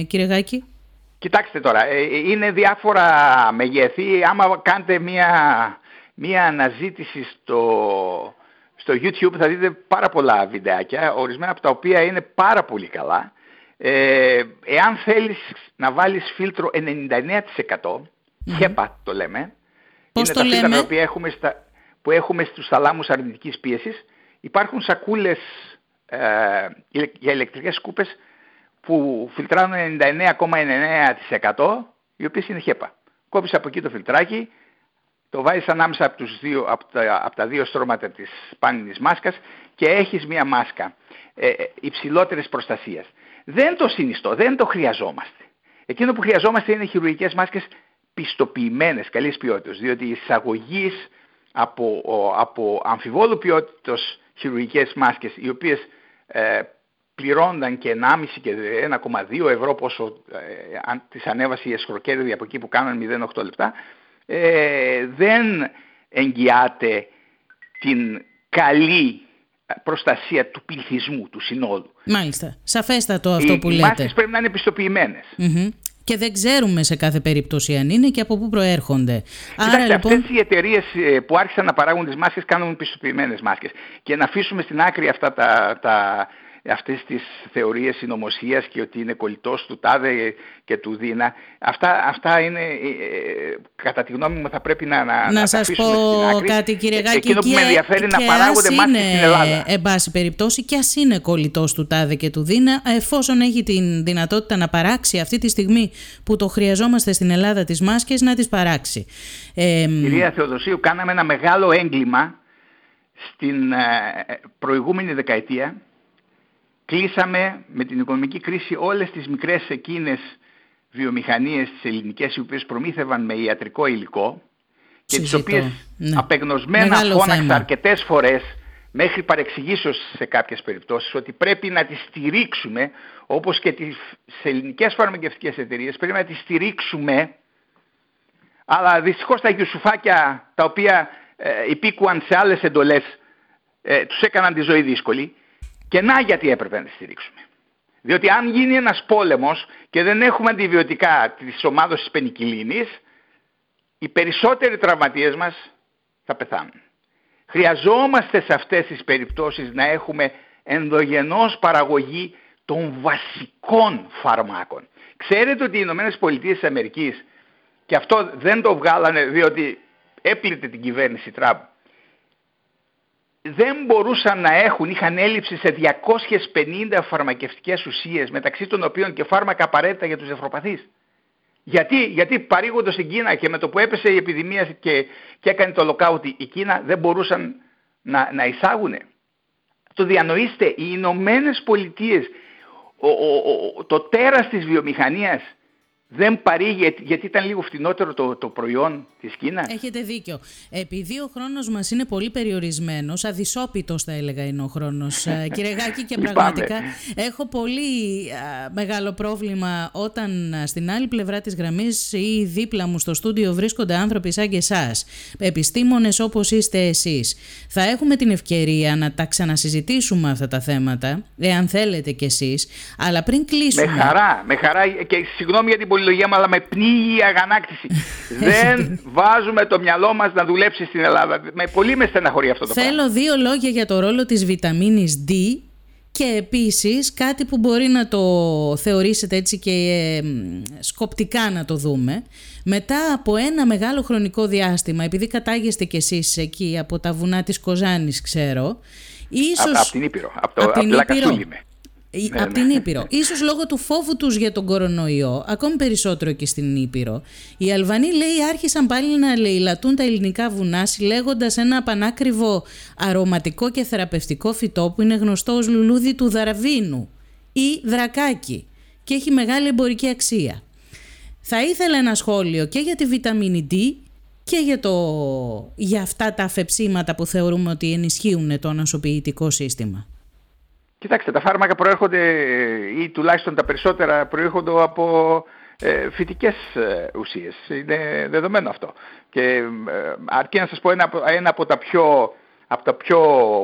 κύριε Γάκη; Κοιτάξτε τώρα, ε, ε, είναι διάφορα μεγέθη. Άμα κάνετε μία, μία αναζήτηση στο, στο YouTube θα δείτε πάρα πολλά βιντεάκια, ορισμένα από τα οποία είναι πάρα πολύ καλά. Ε, εάν θέλεις να βάλεις φίλτρο 99%, mm το λέμε, Πώς είναι το τα λέμε; φίλτρα που έχουμε, στα, που έχουμε στους θαλάμους αρνητικής πίεσης, υπάρχουν σακούλες ε, για ηλεκτρικές σκούπες που φιλτράνουν 99,99% οι οποίες είναι χέπα. Κόβεις από εκεί το φιλτράκι, το βάζεις ανάμεσα από, τους δύο, από, τα, από τα δύο στρώματα της πάνινης μάσκας και έχεις μία μάσκα ε, ε, υψηλότερης προστασίας. Δεν το συνιστώ, δεν το χρειαζόμαστε. Εκείνο που χρειαζόμαστε είναι χειρουργικές μάσκες πιστοποιημένες, καλής ποιότητας, διότι οι εισαγωγείς από, από αμφιβόλου ποιότητας χειρουργικές μάσκες, οι οποίες ε, πληρώνταν και 1,5 και 1,2 ευρώ πόσο ε, αν, τις ανέβασε η εσχροκέρδη από εκεί που κάναν 0,8 λεπτά, ε, δεν εγγυάται την καλή προστασία του πληθυσμού, του συνόλου. Μάλιστα. Σαφέστατο αυτό που οι, λέτε. Οι πρέπει να είναι πιστοποιημένες. Και δεν ξέρουμε σε κάθε περίπτωση αν είναι και από πού προέρχονται. Άρα, λοιπόν... αυτές οι εταιρείες ε, που άρχισαν να παράγουν τις μάσκες κάνουν πιστοποιημένες μάσκες. Και να αφήσουμε στην άκρη αυτά τα, τα αυτές τις θεωρίες συνωμοσίας και ότι είναι κολλητός του Τάδε και του Δίνα. Αυτά, αυτά είναι, ε, ε, κατά τη γνώμη μου, θα πρέπει να Να, να σας πω κάτι κύριε Γάκη. Εκείνο που με ενδιαφέρει να παράγονται μάσκες στην Ελλάδα. Εν πάση περιπτώσει και ας είναι κολλητός του Τάδε και του Δίνα, εφόσον έχει την δυνατότητα να παράξει αυτή τη στιγμή που το χρειαζόμαστε στην Ελλάδα τις μάσκες, να τις παράξει. Κυρία Θεοδοσίου, κάναμε ένα μεγάλο έγκλημα στην ε, προηγούμενη δεκαετία κλείσαμε με την οικονομική κρίση όλες τις μικρές εκείνες βιομηχανίες τις ελληνικές οι οποίες προμήθευαν με ιατρικό υλικό και τις οποίες ναι. απεγνωσμένα φώναξα αρκετές φορές μέχρι παρεξηγήσεως σε κάποιες περιπτώσεις ότι πρέπει να τις στηρίξουμε όπως και τις ελληνικές φαρμακευτικές εταιρείες πρέπει να τις στηρίξουμε. Αλλά δυστυχώς τα γιουσουφάκια τα οποία ε, υπήκουαν σε άλλες εντολές ε, τους έκαναν τη ζωή δύσκολη και να γιατί έπρεπε να τη στηρίξουμε. Διότι αν γίνει ένας πόλεμος και δεν έχουμε αντιβιωτικά της ομάδος της πενικυλίνης, οι περισσότεροι τραυματίες μας θα πεθάνουν. Χρειαζόμαστε σε αυτές τις περιπτώσεις να έχουμε ενδογενώς παραγωγή των βασικών φαρμάκων. Ξέρετε ότι οι Ηνωμένες Πολιτείες της Αμερικής και αυτό δεν το βγάλανε διότι έπλητε την κυβέρνηση Τραμπ δεν μπορούσαν να έχουν, είχαν έλλειψη σε 250 φαρμακευτικές ουσίες μεταξύ των οποίων και φάρμακα απαραίτητα για τους νευροπαθείς. Γιατί, γιατί παρήγοντας στην Κίνα και με το που έπεσε η επιδημία και, και έκανε το lockout η Κίνα δεν μπορούσαν να, να εισάγουν. Το διανοείστε, οι Ηνωμένες Πολιτείες, το τέρας της βιομηχανίας δεν παρήγει γιατί ήταν λίγο φτηνότερο το, το προϊόν της Κίνας. Έχετε δίκιο. Επειδή ο χρόνος μας είναι πολύ περιορισμένος, αδυσόπιτος θα έλεγα είναι ο χρόνος, ε, κύριε Γάκη, και πραγματικά έχω πολύ μεγάλο πρόβλημα όταν στην άλλη πλευρά της γραμμής ή δίπλα μου στο στούντιο βρίσκονται άνθρωποι σαν και εσάς, επιστήμονες όπως είστε εσείς. Θα έχουμε την ευκαιρία να τα ξανασυζητήσουμε αυτά τα θέματα, εάν θέλετε κι εσείς, αλλά πριν κλείσουμε... Με χαρά, με χαρά και συγγνώμη για την πολυλογία μου, αλλά με πνίγει η αγανάκτηση. Δεν βάζουμε το μυαλό μας να δουλέψει στην Ελλάδα. Με πολύ με στεναχωρεί αυτό το Θέλω πράγμα. δύο λόγια για το ρόλο της βιταμίνης D και επίσης κάτι που μπορεί να το θεωρήσετε έτσι και ε, σκοπτικά να το δούμε. Μετά από ένα μεγάλο χρονικό διάστημα, επειδή κατάγεστε κι εσείς εκεί από τα βουνά της Κοζάνης ξέρω, ίσως... Από, την Ήπειρο, από, το, από, ναι, από την Ήπειρο. Ίσως λόγω του φόβου τους για τον κορονοϊό, ακόμη περισσότερο και στην Ήπειρο, οι Αλβανοί λέει άρχισαν πάλι να λαιλατούν τα ελληνικά βουνά συλλέγοντας ένα πανάκριβο αρωματικό και θεραπευτικό φυτό που είναι γνωστό ως λουλούδι του δαραβίνου ή δρακάκι και έχει μεγάλη εμπορική αξία. Θα ήθελα ένα σχόλιο και για τη βιταμίνη D και για, το, για αυτά τα αφεψίματα που θεωρούμε ότι ενισχύουν το ανασωπητικό σύστημα. Κοιτάξτε, τα φάρμακα προέρχονται ή τουλάχιστον τα περισσότερα προέρχονται από ε, φυτικές ε, ουσίες. Είναι δεδομένο αυτό. Και ε, αρκεί να σας πω ένα, ένα από τα πιο από τα πιο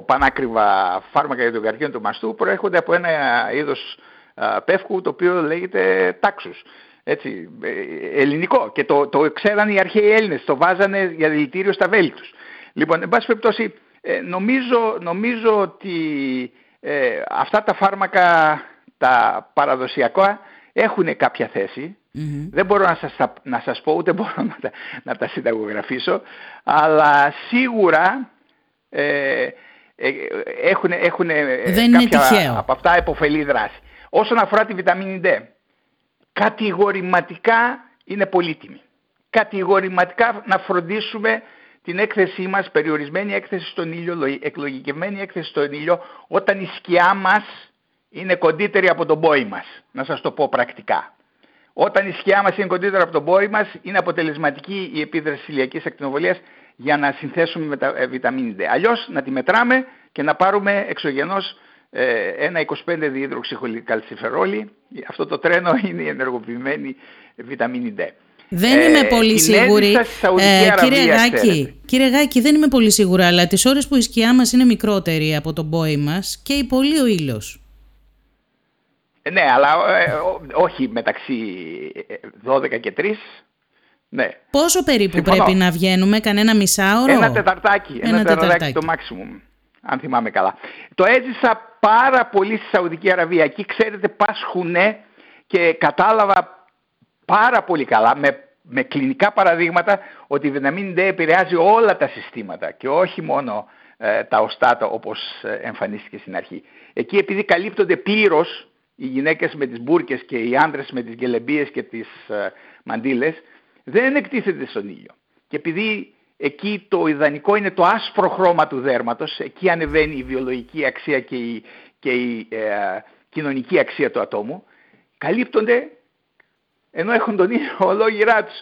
πανάκριβα φάρμακα για τον καρκίνο του μαστού προέρχονται από ένα είδος πεύκου το οποίο λέγεται τάξους. Έτσι, ε, ελληνικό και το, το ξέραν οι αρχαίοι Έλληνες, το βάζανε για δηλητήριο στα βέλη τους. Λοιπόν, εν πάση περιπτώσει, νομίζω, νομίζω ότι ε, αυτά τα φάρμακα τα παραδοσιακά έχουν κάποια Δεν μπορώ να σας, να σας πω ούτε μπορώ να τα, να τα συνταγογραφήσω αλλά σίγουρα ε, ε, έχουν, έχουν κάποια από αυτά επωφελή δράση. Όσον αφορά τη βιταμίνη D, κατηγορηματικά είναι πολύτιμη. Κατηγορηματικά να φροντίσουμε την έκθεσή μας, περιορισμένη έκθεση στον ήλιο, εκλογικευμένη έκθεση στον ήλιο, όταν η σκιά μας είναι κοντύτερη από τον πόη μας. Να σας το πω πρακτικά. Όταν η σκιά μας είναι κοντύτερη από τον πόη μας, είναι αποτελεσματική η επίδραση ηλιακής ακτινοβολίας για να συνθέσουμε με τα ε, βιταμίνη D. Αλλιώς να τη μετράμε και να πάρουμε εξωγενώς ε, ένα 25 διύδροξιχολικαλτσιφερόλη. Αυτό το τρένο είναι η ενεργοποιημένη βιταμίνη D. Δεν είμαι ε, πολύ σίγουρη. Ε, κύριε, Γάκη, κύριε Γάκη, δεν είμαι πολύ σίγουρα, αλλά τις ώρες που η σκιά μας είναι μικρότερη από τον πόη μας και η πολύ ο ήλιος. Ε, ναι, αλλά ε, όχι μεταξύ 12 και 3. Ναι. Πόσο περίπου πρέπει να βγαίνουμε, κανένα μισάωρο; Ένα τεταρτάκι, ένα, ένα τεταρτάκι, το maximum, αν θυμάμαι καλά. Το έζησα πάρα πολύ στη Σαουδική Αραβία. Εκεί ξέρετε πάσχουνε και κατάλαβα πάρα πολύ καλά με, με κλινικά παραδείγματα ότι η βιταμίνη D επηρεάζει όλα τα συστήματα και όχι μόνο ε, τα οστάτα όπως ε, εμφανίστηκε στην αρχή. Εκεί επειδή καλύπτονται πλήρως οι γυναίκες με τις μπουρκες και οι άντρες με τις γελεμπίες και τις ε, μαντήλες δεν εκτίθεται στον ήλιο. Και επειδή εκεί το ιδανικό είναι το άσπρο χρώμα του δέρματος, εκεί ανεβαίνει η βιολογική αξία και η, και η κοινωνική αξία του ατόμου, καλύπτονται ενώ έχουν τον ίδιο ολόγυρά τους.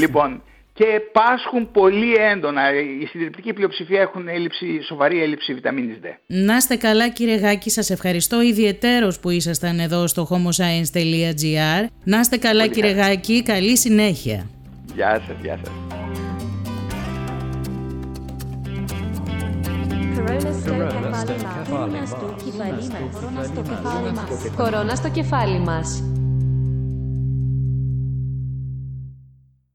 Λοιπόν, και πάσχουν πολύ έντονα. Η συντριπτική πλειοψηφία έχουν έλλειψη, σοβαρή έλλειψη βιταμίνης D. Να είστε καλά κύριε Γάκη, σας ευχαριστώ ιδιαιτέρως που ήσασταν εδώ στο homoscience.gr. Να είστε καλά κύριε Γάκη, καλή συνέχεια. Γεια σας, γεια σας. Κορώνα στο κεφάλι μας. Κορώνα στο κεφάλι μας.